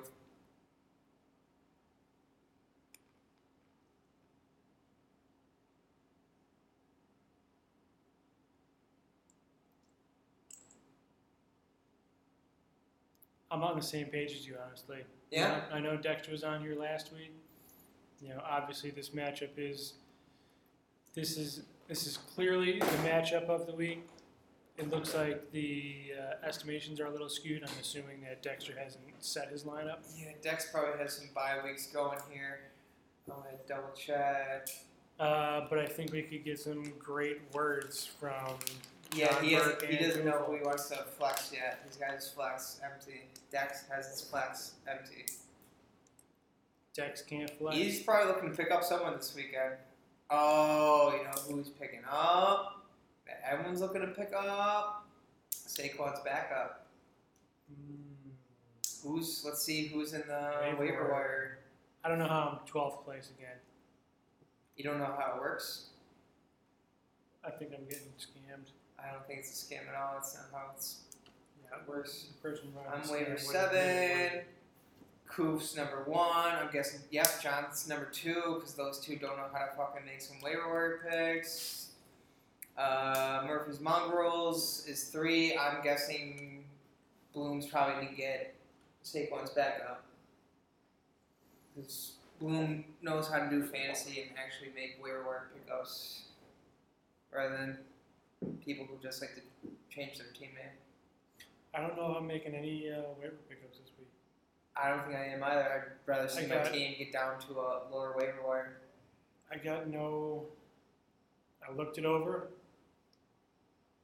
I'm on the same page as you, honestly. Yeah. I know Dexter was on here last week. You know, obviously this matchup is this is this is clearly the matchup of the week. It looks like the uh, estimations are a little skewed. I'm assuming that Dexter hasn't set his lineup. Yeah, Dex probably has some bye weeks going here. I'm gonna double check. Uh, but I think we could get some great words from Yeah, John he has, he doesn't know who he wants to flex yet. He's got his flex empty. Dex has his flex empty. Dex can't flex. He's probably looking to pick up someone this weekend. Oh, you know who he's picking up? Everyone's looking to pick up. Saquon's backup. Mm, Who's? Let's see who's in the Waiver waiver wire. wire. I don't know how I'm 12th place again. You don't know how it works. I think I'm getting scammed. I don't think it's a scam at all. That's not how it's, Yeah, it works. the person running I'm waiver scam wouldn't really seven. Koof's number one. I'm guessing, yep, John's number two because those two don't know how to fucking make some waiver wire picks. Uh, Murphy's Mongrels is three. I'm guessing Bloom's probably going to get Saquon's backup. Because Bloom knows how to do fantasy and actually make waiver wire pickups rather than people who just like to change their teammate. I don't know if I'm making any uh, waiver pickups this week. I don't think I am either. I'd rather see I my got- team get down to a lower waiver wire. I got no. I looked it over.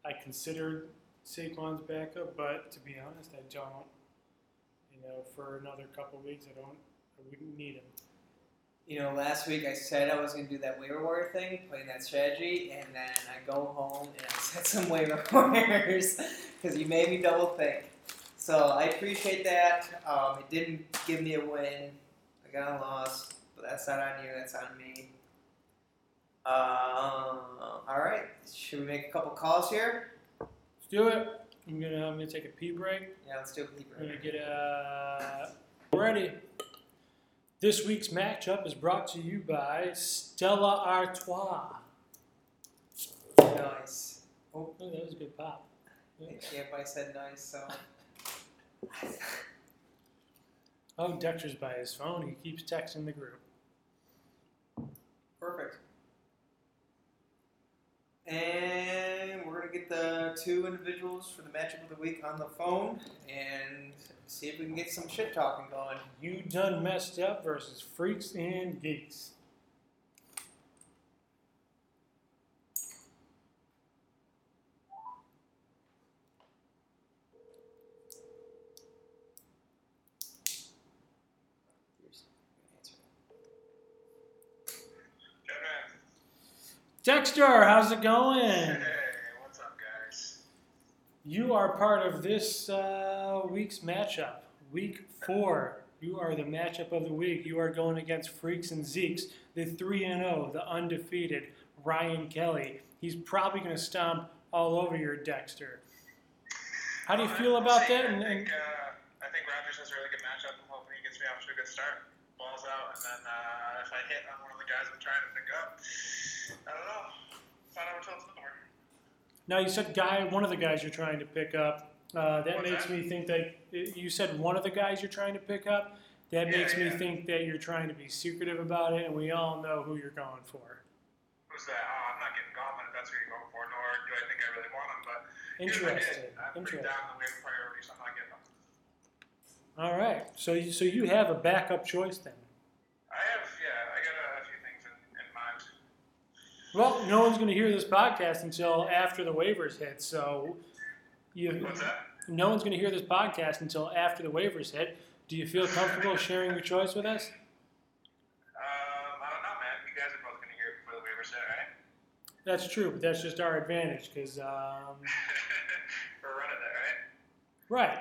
I considered Saquon's backup, but to be honest, I don't. You know, for another couple weeks, I don't. I wouldn't need him. You know, last week I said I was going to do that waiver wire thing, playing that strategy, and then I go home and I set some waiver wires because you made me double think. So I appreciate that. Um, it didn't give me a win. I got a loss, but that's not on you. That's on me. Uh, all right. Should we make a couple calls here? Let's do it. I'm gonna. I'm gonna take a pee break. Yeah, let's do a keeper. I'm gonna get a. Ready. This week's matchup is brought to you by Stella Artois. Nice. Oh, that was a good pop. Yeah, everybody said nice, so. Oh, Dexter's by his phone. He keeps texting the group. Perfect. And we're gonna get the two individuals for the matchup of the week on the phone and see if we can get some shit talking going. You done messed up versus freaks and geeks. Here's- answer Dexter, how's it going? Hey, what's up, guys? You are part of this uh, week's matchup, week four. You are the matchup of the week. You are going against Freaks and Zeeks, the 3 and 0, the undefeated Ryan Kelly. He's probably going to stomp all over your Dexter. How do you feel about that? I think, uh, I think Rogers has a really good matchup. I'm hoping he gets me off to a good start. Balls out, and then uh, if I hit on one of the guys I'm trying to pick up, I don't know. Find out until it's over. now you said guy, one of the guys you're trying to pick up. Uh, that What's makes that? me think that you said one of the guys you're trying to pick up. That Yeah, makes me yeah. think that you're trying to be secretive about it, and we all know who you're going for. Who's that? Oh, I'm not getting Gallman if that's who you're going for, nor do I think I really want him. But Interesting. did, I'm Interesting. down the waiver priority, so I'm not getting him. All right. So you, so you have a backup choice then. I have, yeah, I got a, a few things in, in mind. Well, no one's going to hear this podcast until after the waivers hit. So you, What's that? no one's going to hear this podcast until after the waivers hit. Do you feel comfortable sharing your choice with us? Um, I don't know, man. You guys are both going to hear it before the waivers hit, right? That's true, but that's just our advantage because um, We're running that, right? right.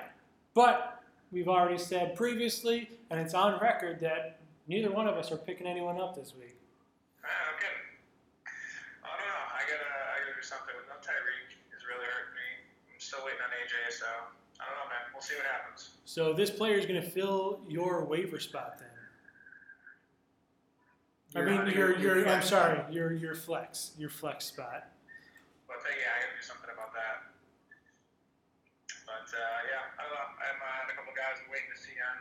But we've already said previously, and it's on record that neither one of us are picking anyone up this week. Ah, okay. I don't know. I gotta, I gotta do something with no Tyreek. Is really hurting me. I'm still waiting on AJ, so I don't know, man. We'll see what happens. So this player is going to fill your waiver spot then. I You're mean, on your your- I'm sorry, spot. your your flex, your flex spot. But uh, yeah, I gotta do something about that. But uh, yeah, I don't know. I'm uh, a couple guys I'm waiting to see on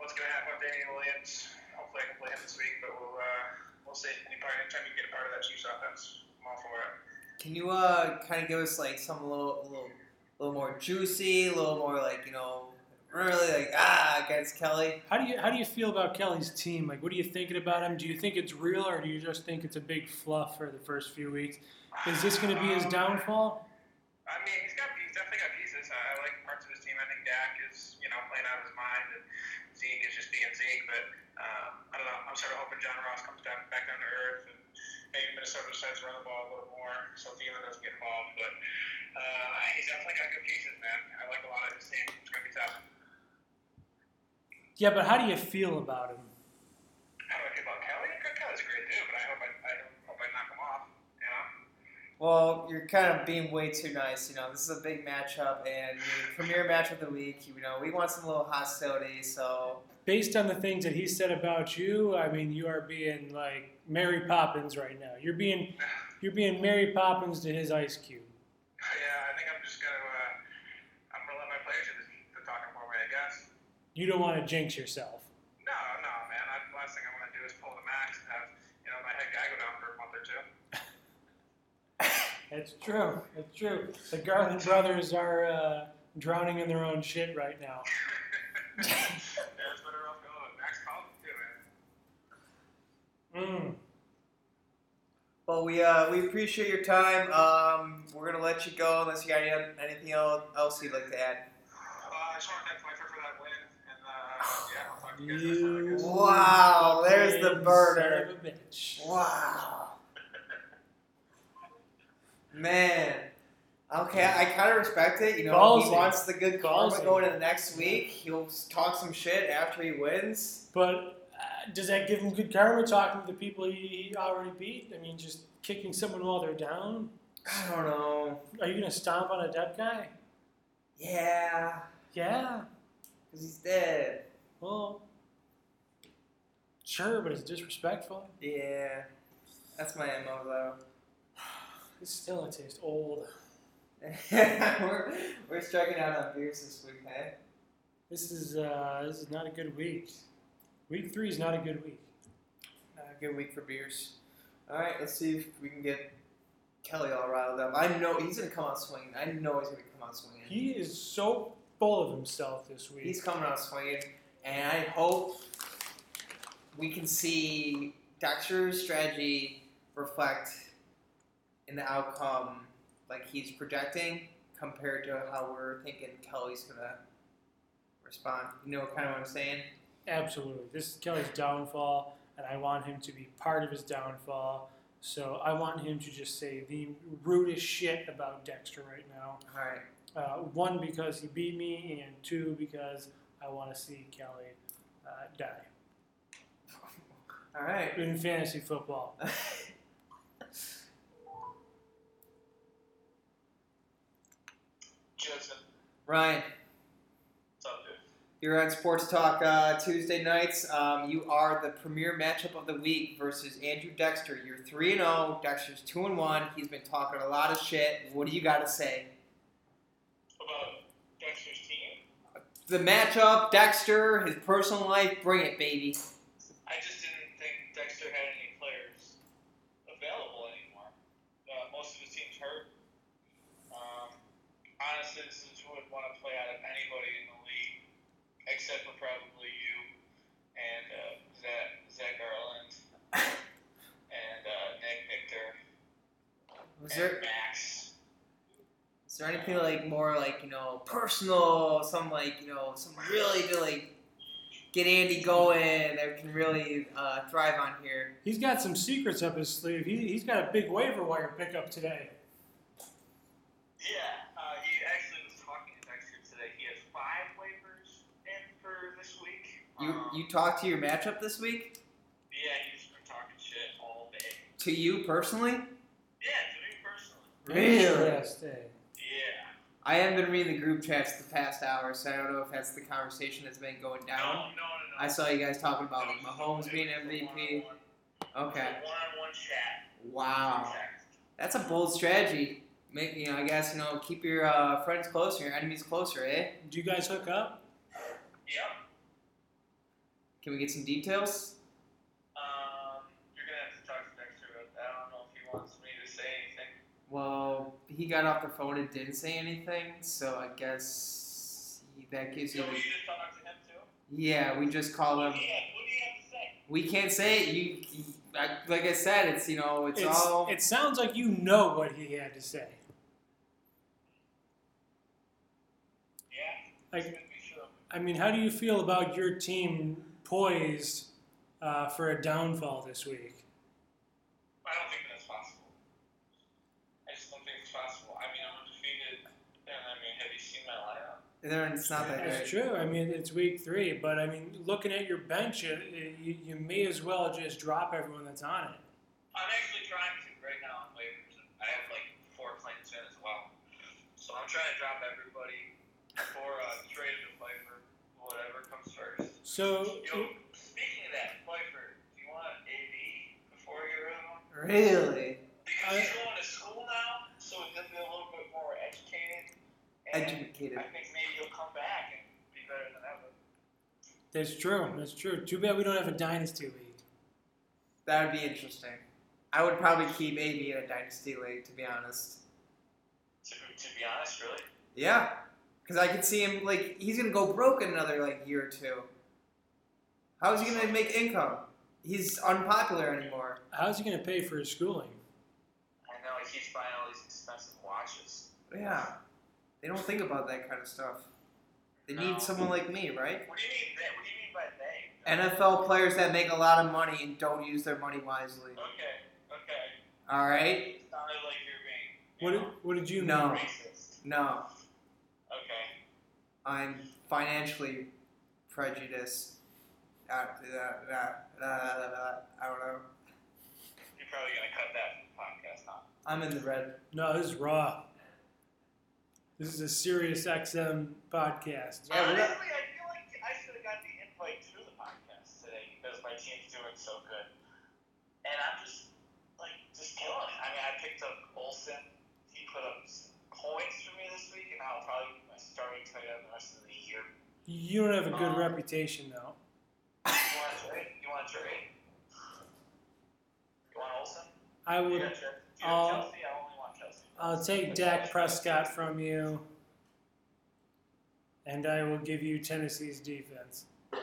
what's gonna happen with Damien Williams. Hopefully, I can play him this week, but we'll uh, we'll see. Any part, anytime you get a part of that Chiefs offense, I'm all for it. Can you uh kind of give us like some little little little more juicy, a little more like you know really like ah against Kelly? How do you how do you feel about Kelly's team? Like, what are you thinking about him? Do you think it's real, or do you just think it's a big fluff for the first few weeks? Is this going to be his Um, downfall? I mean, he's got he's definitely got pieces. I, I like parts of his team. I think Dak is you know playing out of his mind, and Zeke is just being Zeke. But um, I don't know. I'm sort of hoping John Ross comes down back down to earth, and maybe Minnesota decides to run the ball a little more, so Thielen doesn't get involved. But uh, he's definitely got good pieces, man. I like a lot of his team. It's gonna be tough. Yeah, but how do you feel about him? How do I feel about Kelly? Kelly's a great dude, but I hope I, I hope I knock him off. You know. Well, you're kind of being way too nice. You know, this is a big matchup and your premier match of the week. You know, we want some little hostility. So Based on the things that he said about you, I mean, you are being like Mary Poppins right now. You're being you're being Mary Poppins to his Ice Cube. Yeah, I think I'm just gonna uh, I'm gonna let my players do the, the talking for me, I guess. You don't want to jinx yourself. No, no, man. I, the last thing I want to do is pull the max and have you know my head guy go down for a month or two. It's true. It's true. The Garland brothers are uh, drowning in their own shit right now. yeah, it's been a rough going. Max Collins too, man. Mm. Well, we uh, we appreciate your time. Um, we're gonna let you go unless you got any, anything else else you'd like to add. Uh, I just want to thank Pfeiffer for that win, and uh, yeah, I'll talk to you guys next time, I You guess. Wow, there's the burner. Son of a bitch. Wow, man. Okay, I kind of respect it. You know, Ballsy. he wants the good karma Ballsy. going into the next week. He'll talk some shit after he wins. But does that give him good karma talking to the people he he already beat? I mean, just kicking someone while they're down? I don't know. Are you going to stomp on a dead guy? Yeah, Yeah. because he's dead. Well, sure, but it's disrespectful. Yeah, that's my mo though. It still tastes old. we're, we're striking out on beers this week, hey? This is uh, this is not a good week. Week three is not a good week. Uh, good week for beers. All right, let's see if we can get Kelly all riled up. I know he's gonna come out swinging. I know he's gonna come out swinging. He is so full of himself this week. He's coming out swinging, and I hope we can see Dexter's strategy reflect in the outcome like he's projecting compared to how we're thinking Kelly's gonna respond. You know kind of what I'm saying? Absolutely. This is Kelly's downfall, and I want him to be part of his downfall. So I want him to just say the rudest shit about Dexter right now. All right. Uh, one, because he beat me, and two, because I want to see Kelly uh, die All right. in fantasy football. Joseph, Ryan, what's up, you're on Sports Talk uh, Tuesday nights. Um, you are the premier matchup of the week versus Andrew Dexter. You're three and zero. Dexter's two and one. He's been talking a lot of shit. What do you got to say? About Dexter's team? The matchup, Dexter, his personal life. Bring it, baby. I just didn't think Dexter had any players available anymore. Uh, most of his team's hurt. Um, honestly, this is who would want to play out of anybody in the except for probably you and uh, Zach, Zach Garland and uh, Nick Victor Was and there Max. is there anything like more like you know personal, some like you know some really to like get Andy going that can really uh, thrive on here? He's got some secrets up his sleeve. He, he's got a big waiver wire pickup today. Yeah, uh, he actually was talking to Dexter today. He has five waivers in for this week. You Um, you talked to your matchup this week Yeah, he's been talking shit all day. to you personally. Yeah, to me personally. Really? Interesting. Yeah. I haven't been reading the group chats the past hour, so I don't know if that's the conversation that's been going No, no, down. no, no. I saw you guys talking about like It Mahomes being it was a MVP. one-on-one- Okay. it was a One-on-one chat. Wow. That's a bold strategy. Make you know, I guess you know, keep your uh, friends closer, your enemies closer, eh? Do you guys hook up? Yep. Can we get some details? Um, you're gonna have to talk to Dexter about that. I don't know if he wants me to say anything. Well, he got off the phone and didn't say anything, so I guess he, that gives you. So The, you just talk to him too? yeah, we just call him. do you have, what do you have to say? We can't say it. You, you I, like I said, it's you know, it's, all. it sounds like you know what he had to say. Yeah. Like, Just gonna be sure. I mean, how do you feel about your team poised uh, for a downfall this week? I don't think that's possible. I just don't think it's possible. I mean, I'm undefeated, and I mean, have you seen my lineup? then it's not that That's great. true. I mean, it's week three, but I mean, looking at your bench, you, you, you may as well just drop everyone that's on it. I'm actually trying to right now on waivers. I have like four claims in as well, so I'm trying to drop everybody before uh, trade to Pfeiffer, whatever comes first. So, Yo, speaking of that, Pfeiffer, do you want AB before you rid of? Really Because I- he's going to school now, so he's gonna be a little bit more educated. Educated. I think maybe he'll come back and be better than ever. that's true. That's true. Too bad we don't have a dynasty league. That would be interesting. I would probably keep AB in a dynasty league, to be honest. To, to be honest, really. Yeah, because I could see him like he's gonna go broke in another like year or two. How is he gonna make income? He's unpopular anymore. How's he going to pay for his schooling? I know he keeps buying all these expensive watches. Yeah, they don't think about that kind of stuff. They No. need someone like me, right? What do you mean? That? What do you mean by they? NFL players that make a lot of money and don't use their money wisely. Okay. Okay. All right? It sounded like you're being. What You did, what did you No. mean? Racist. No, Okay. I'm financially prejudiced. I don't know. You're probably gonna cut that from the podcast, huh? I'm in the red. No, this is raw. This is a Sirius XM podcast. Yeah, Honestly, I feel like I should have got the invite to the podcast today because my team's doing so good, and I'm just like just killing it. I mean, I picked up Olsen. He put up points for me this week, and I'll probably be my starting tight end the rest of the year. You don't have a good Um, reputation, though. You want to trade? You want to trade? You want Olsen? I You would. got Chelsea? Do you I'll- have Chelsea? I only want Chelsea. I'll take Dak Prescott from you, and I will give you Tennessee's defense. Wait,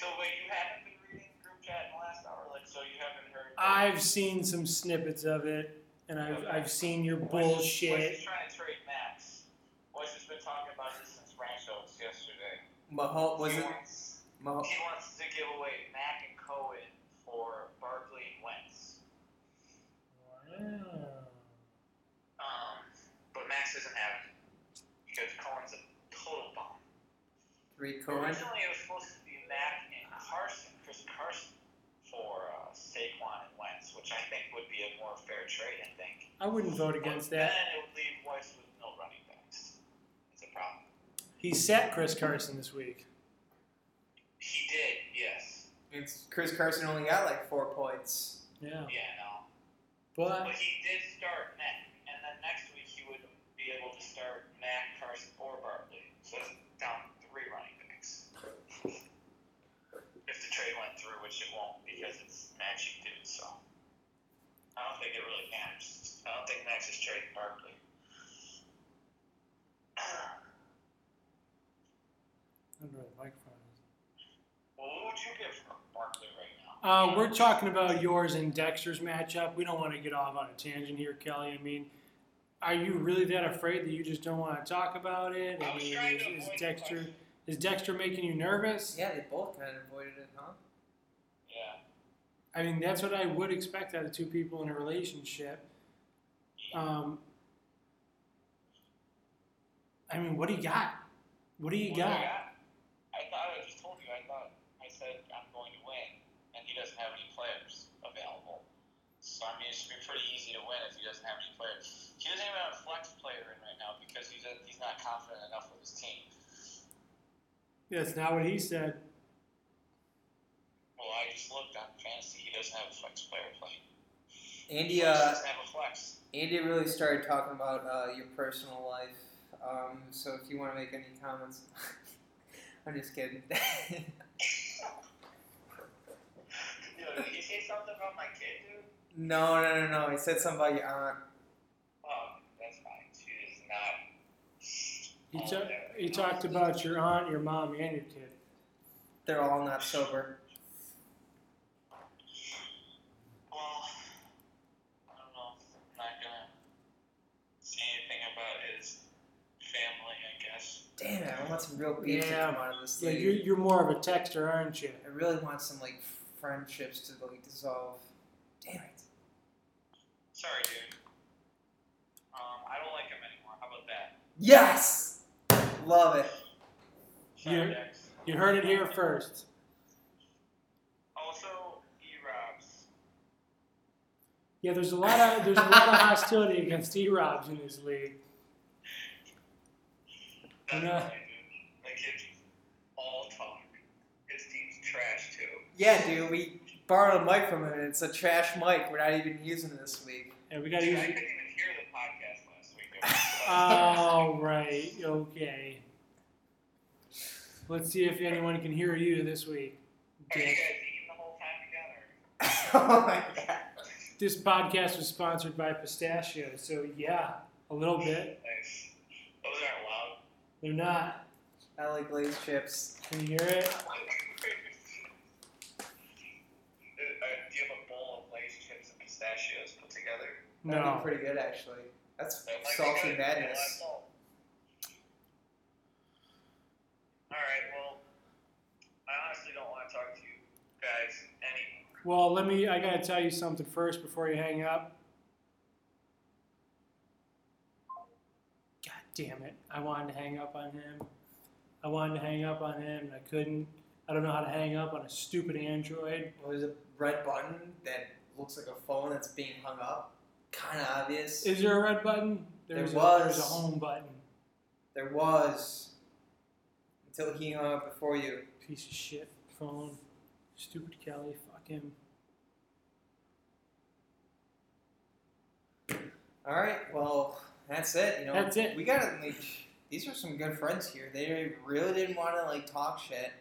so wait, you haven't been reading group chat in the last hour, like so you haven't heard. I've seen some snippets of it, and I've, I've seen your Wes is- Wes bullshit. is trying to trade Max. Wes has been talking about this since Ranchos yesterday. Mahomes was he it? wants, Mah- he wants to give away Mack and Cohen for Barkley and Wentz. Wow. Um, but Max doesn't have it because Cohen's a total bomb. Three Cohen. Originally, it was supposed to be Mack and Carson, Chris Carson, for uh, Saquon and Wentz, which I think would be a more fair trade. I think. I wouldn't vote against but that. Then it would leave Wentz with no running backs. It's a problem. He sat Chris Carson this week. He did, yes. It's Chris Carson only got like four points. Yeah, Yeah, no. But But he did start Mack, and then next week he would be able to start Mack, Carson, or Barkley. So it's down three running backs. If the trade went through, which it won't because it's matching dudes, so. I don't think it really matters. I don't think Max is trading Barkley. I don't know where the microphone is. well, what would you give for Barkley right now? Uh, we're talking about yours and Dexter's matchup. We don't want to get off on a tangent here, Kelly. I mean, are you really that afraid that you just don't want to talk about it? I I mean, trying is, to is Dexter is Dexter making you nervous? Yeah, they both kind of avoided it, huh? Yeah. I mean, that's what I would expect out of two people in a relationship. Um, I mean, what do you got? What do you What got? I got? I thought I just told you. I thought I said I'm going to win, and he doesn't have any players available. So I mean, it should be pretty easy to win if he doesn't have any players. He doesn't even have a flex player in right now because he's a, he's not confident enough with his team. Yeah, That's not what he said. Well, I just looked on fantasy. He doesn't have a flex player playing. Andy, he uh, doesn't have a flex. Andy really started talking about uh, your personal life. Um, so if you want to make any comments, I'm just kidding. Yo, did he say something about my kid, dude? no, no, no, no. He said something about your aunt. Oh, that's fine. She is not. He, ta- yeah. he talked about your aunt, your mom, and your kid. They're all not sober. Well, I don't know. I'm not gonna say anything about his family, I guess. Damn it! I want some real beef Yeah. to come out of this Yeah, you're, you're more of a texter, aren't you? I really want some like friendships to like dissolve. Damn it! Sorry, dude. Um, I don't like him anymore. How about that? Yes, love it. Sorry, Yeah. Dex. You heard it here first. Also, E Robs. Yeah, there's a lot of there's a lot of hostility against E Robs in this league. I know. Definitely, dude. That kid's all talk. His team's trash too. Yeah, dude. We borrowed a mic from him, and it's a trash mic. We're not even using it this week. And we got to Dude, use. I couldn't even hear the podcast last week. It Oh right, okay. Let's see if anyone can hear you this week. Are you Dick. guys eating the whole time together? oh my god. This podcast was sponsored by Pistachio, so yeah, a little bit. Nice. Those aren't loud. They're not. I like Lay's chips. Can you hear it? Uh, do you have a bowl of Lay's chips and pistachios put together? That'd No. be pretty good actually. That's That might salty good. madness. Yeah. Alright, well, I honestly don't want to talk to you guys anymore. Well, let me. I gotta tell you something first before you hang up. God damn it! I wanted to hang up on him. I wanted to hang up on him, and I couldn't. I don't know how to hang up on a stupid Android. Well, there's a red button that looks like a phone that's being hung up. Kind of obvious. Is there a red button? There's There a, There's a home button. there was until he hung up before you. Piece of shit phone. Stupid Kelly. Fuck him. All right. Well, that's it. You know, That's it. We gotta like. These are some good friends here. They really didn't want to like talk shit.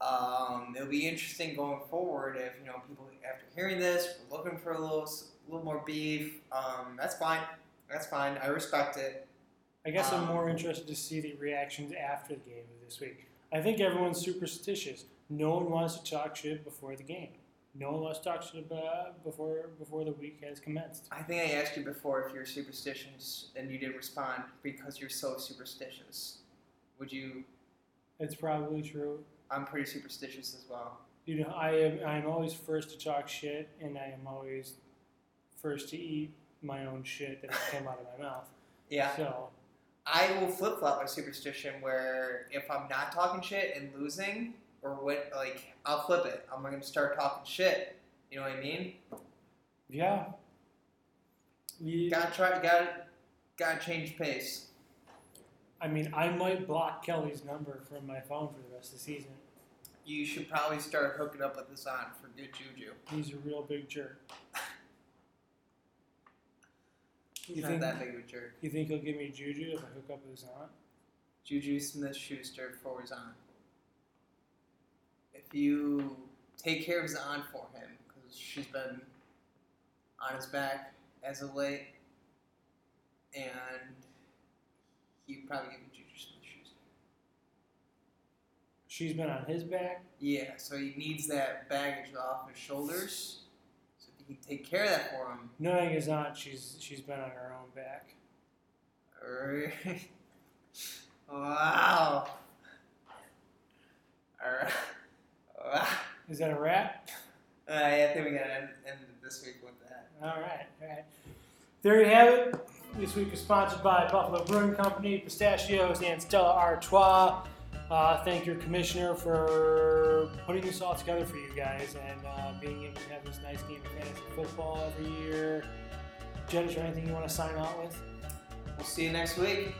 Um, it'll be interesting going forward if you know people after hearing this, we're looking for a little, little more beef. Um, that's fine. That's fine. I respect it. I guess I'm Um, more interested to see the reactions after the game of this week. I think everyone's superstitious. No one wants to talk shit before the game. No one wants to talk shit about before before the week has commenced. I think I asked you before if you're superstitious, and you didn't respond because you're so superstitious. Would you? It's probably true. I'm pretty superstitious as well. You know, I am I'm always first to talk shit, and I am always first to eat my own shit that came out of my mouth. Yeah. So I will flip flop my superstition where if I'm not talking shit and losing, or what, like I'll flip it. I'm gonna start talking shit. You know what I mean? yeah, we, Gotta try. Gotta gotta change pace. I mean, I might block Kelly's number from my phone for the rest of the season. You should probably start hooking up with Hassan for good juju. He's a real big jerk. He's You not think- that big of a jerk. You think he'll give me juju if I hook up with his aunt? Juju Smith Schuster for Zahn. If you take care of Zahn for him, because she's been on his back as of late, and he probably give you Juju Smith Schuster. She's been on his back. Yeah, so he needs that baggage off his shoulders. So if you can take care of that for him, Knowing his aunt, she's she's been on her own back. Alright. wow. Alright. Wow. Is that a wrap? Uh, yeah, I think we gotta end, end this week with that. All right, all right. There you have it. This week is sponsored by Buffalo Brewing Company, pistachios, and Stella Artois. Uh, thank your commissioner for putting this all together for you guys and uh, being able to have this nice game of fantasy football every year. Jen, is there anything you want to sign out with? We'll see you next week.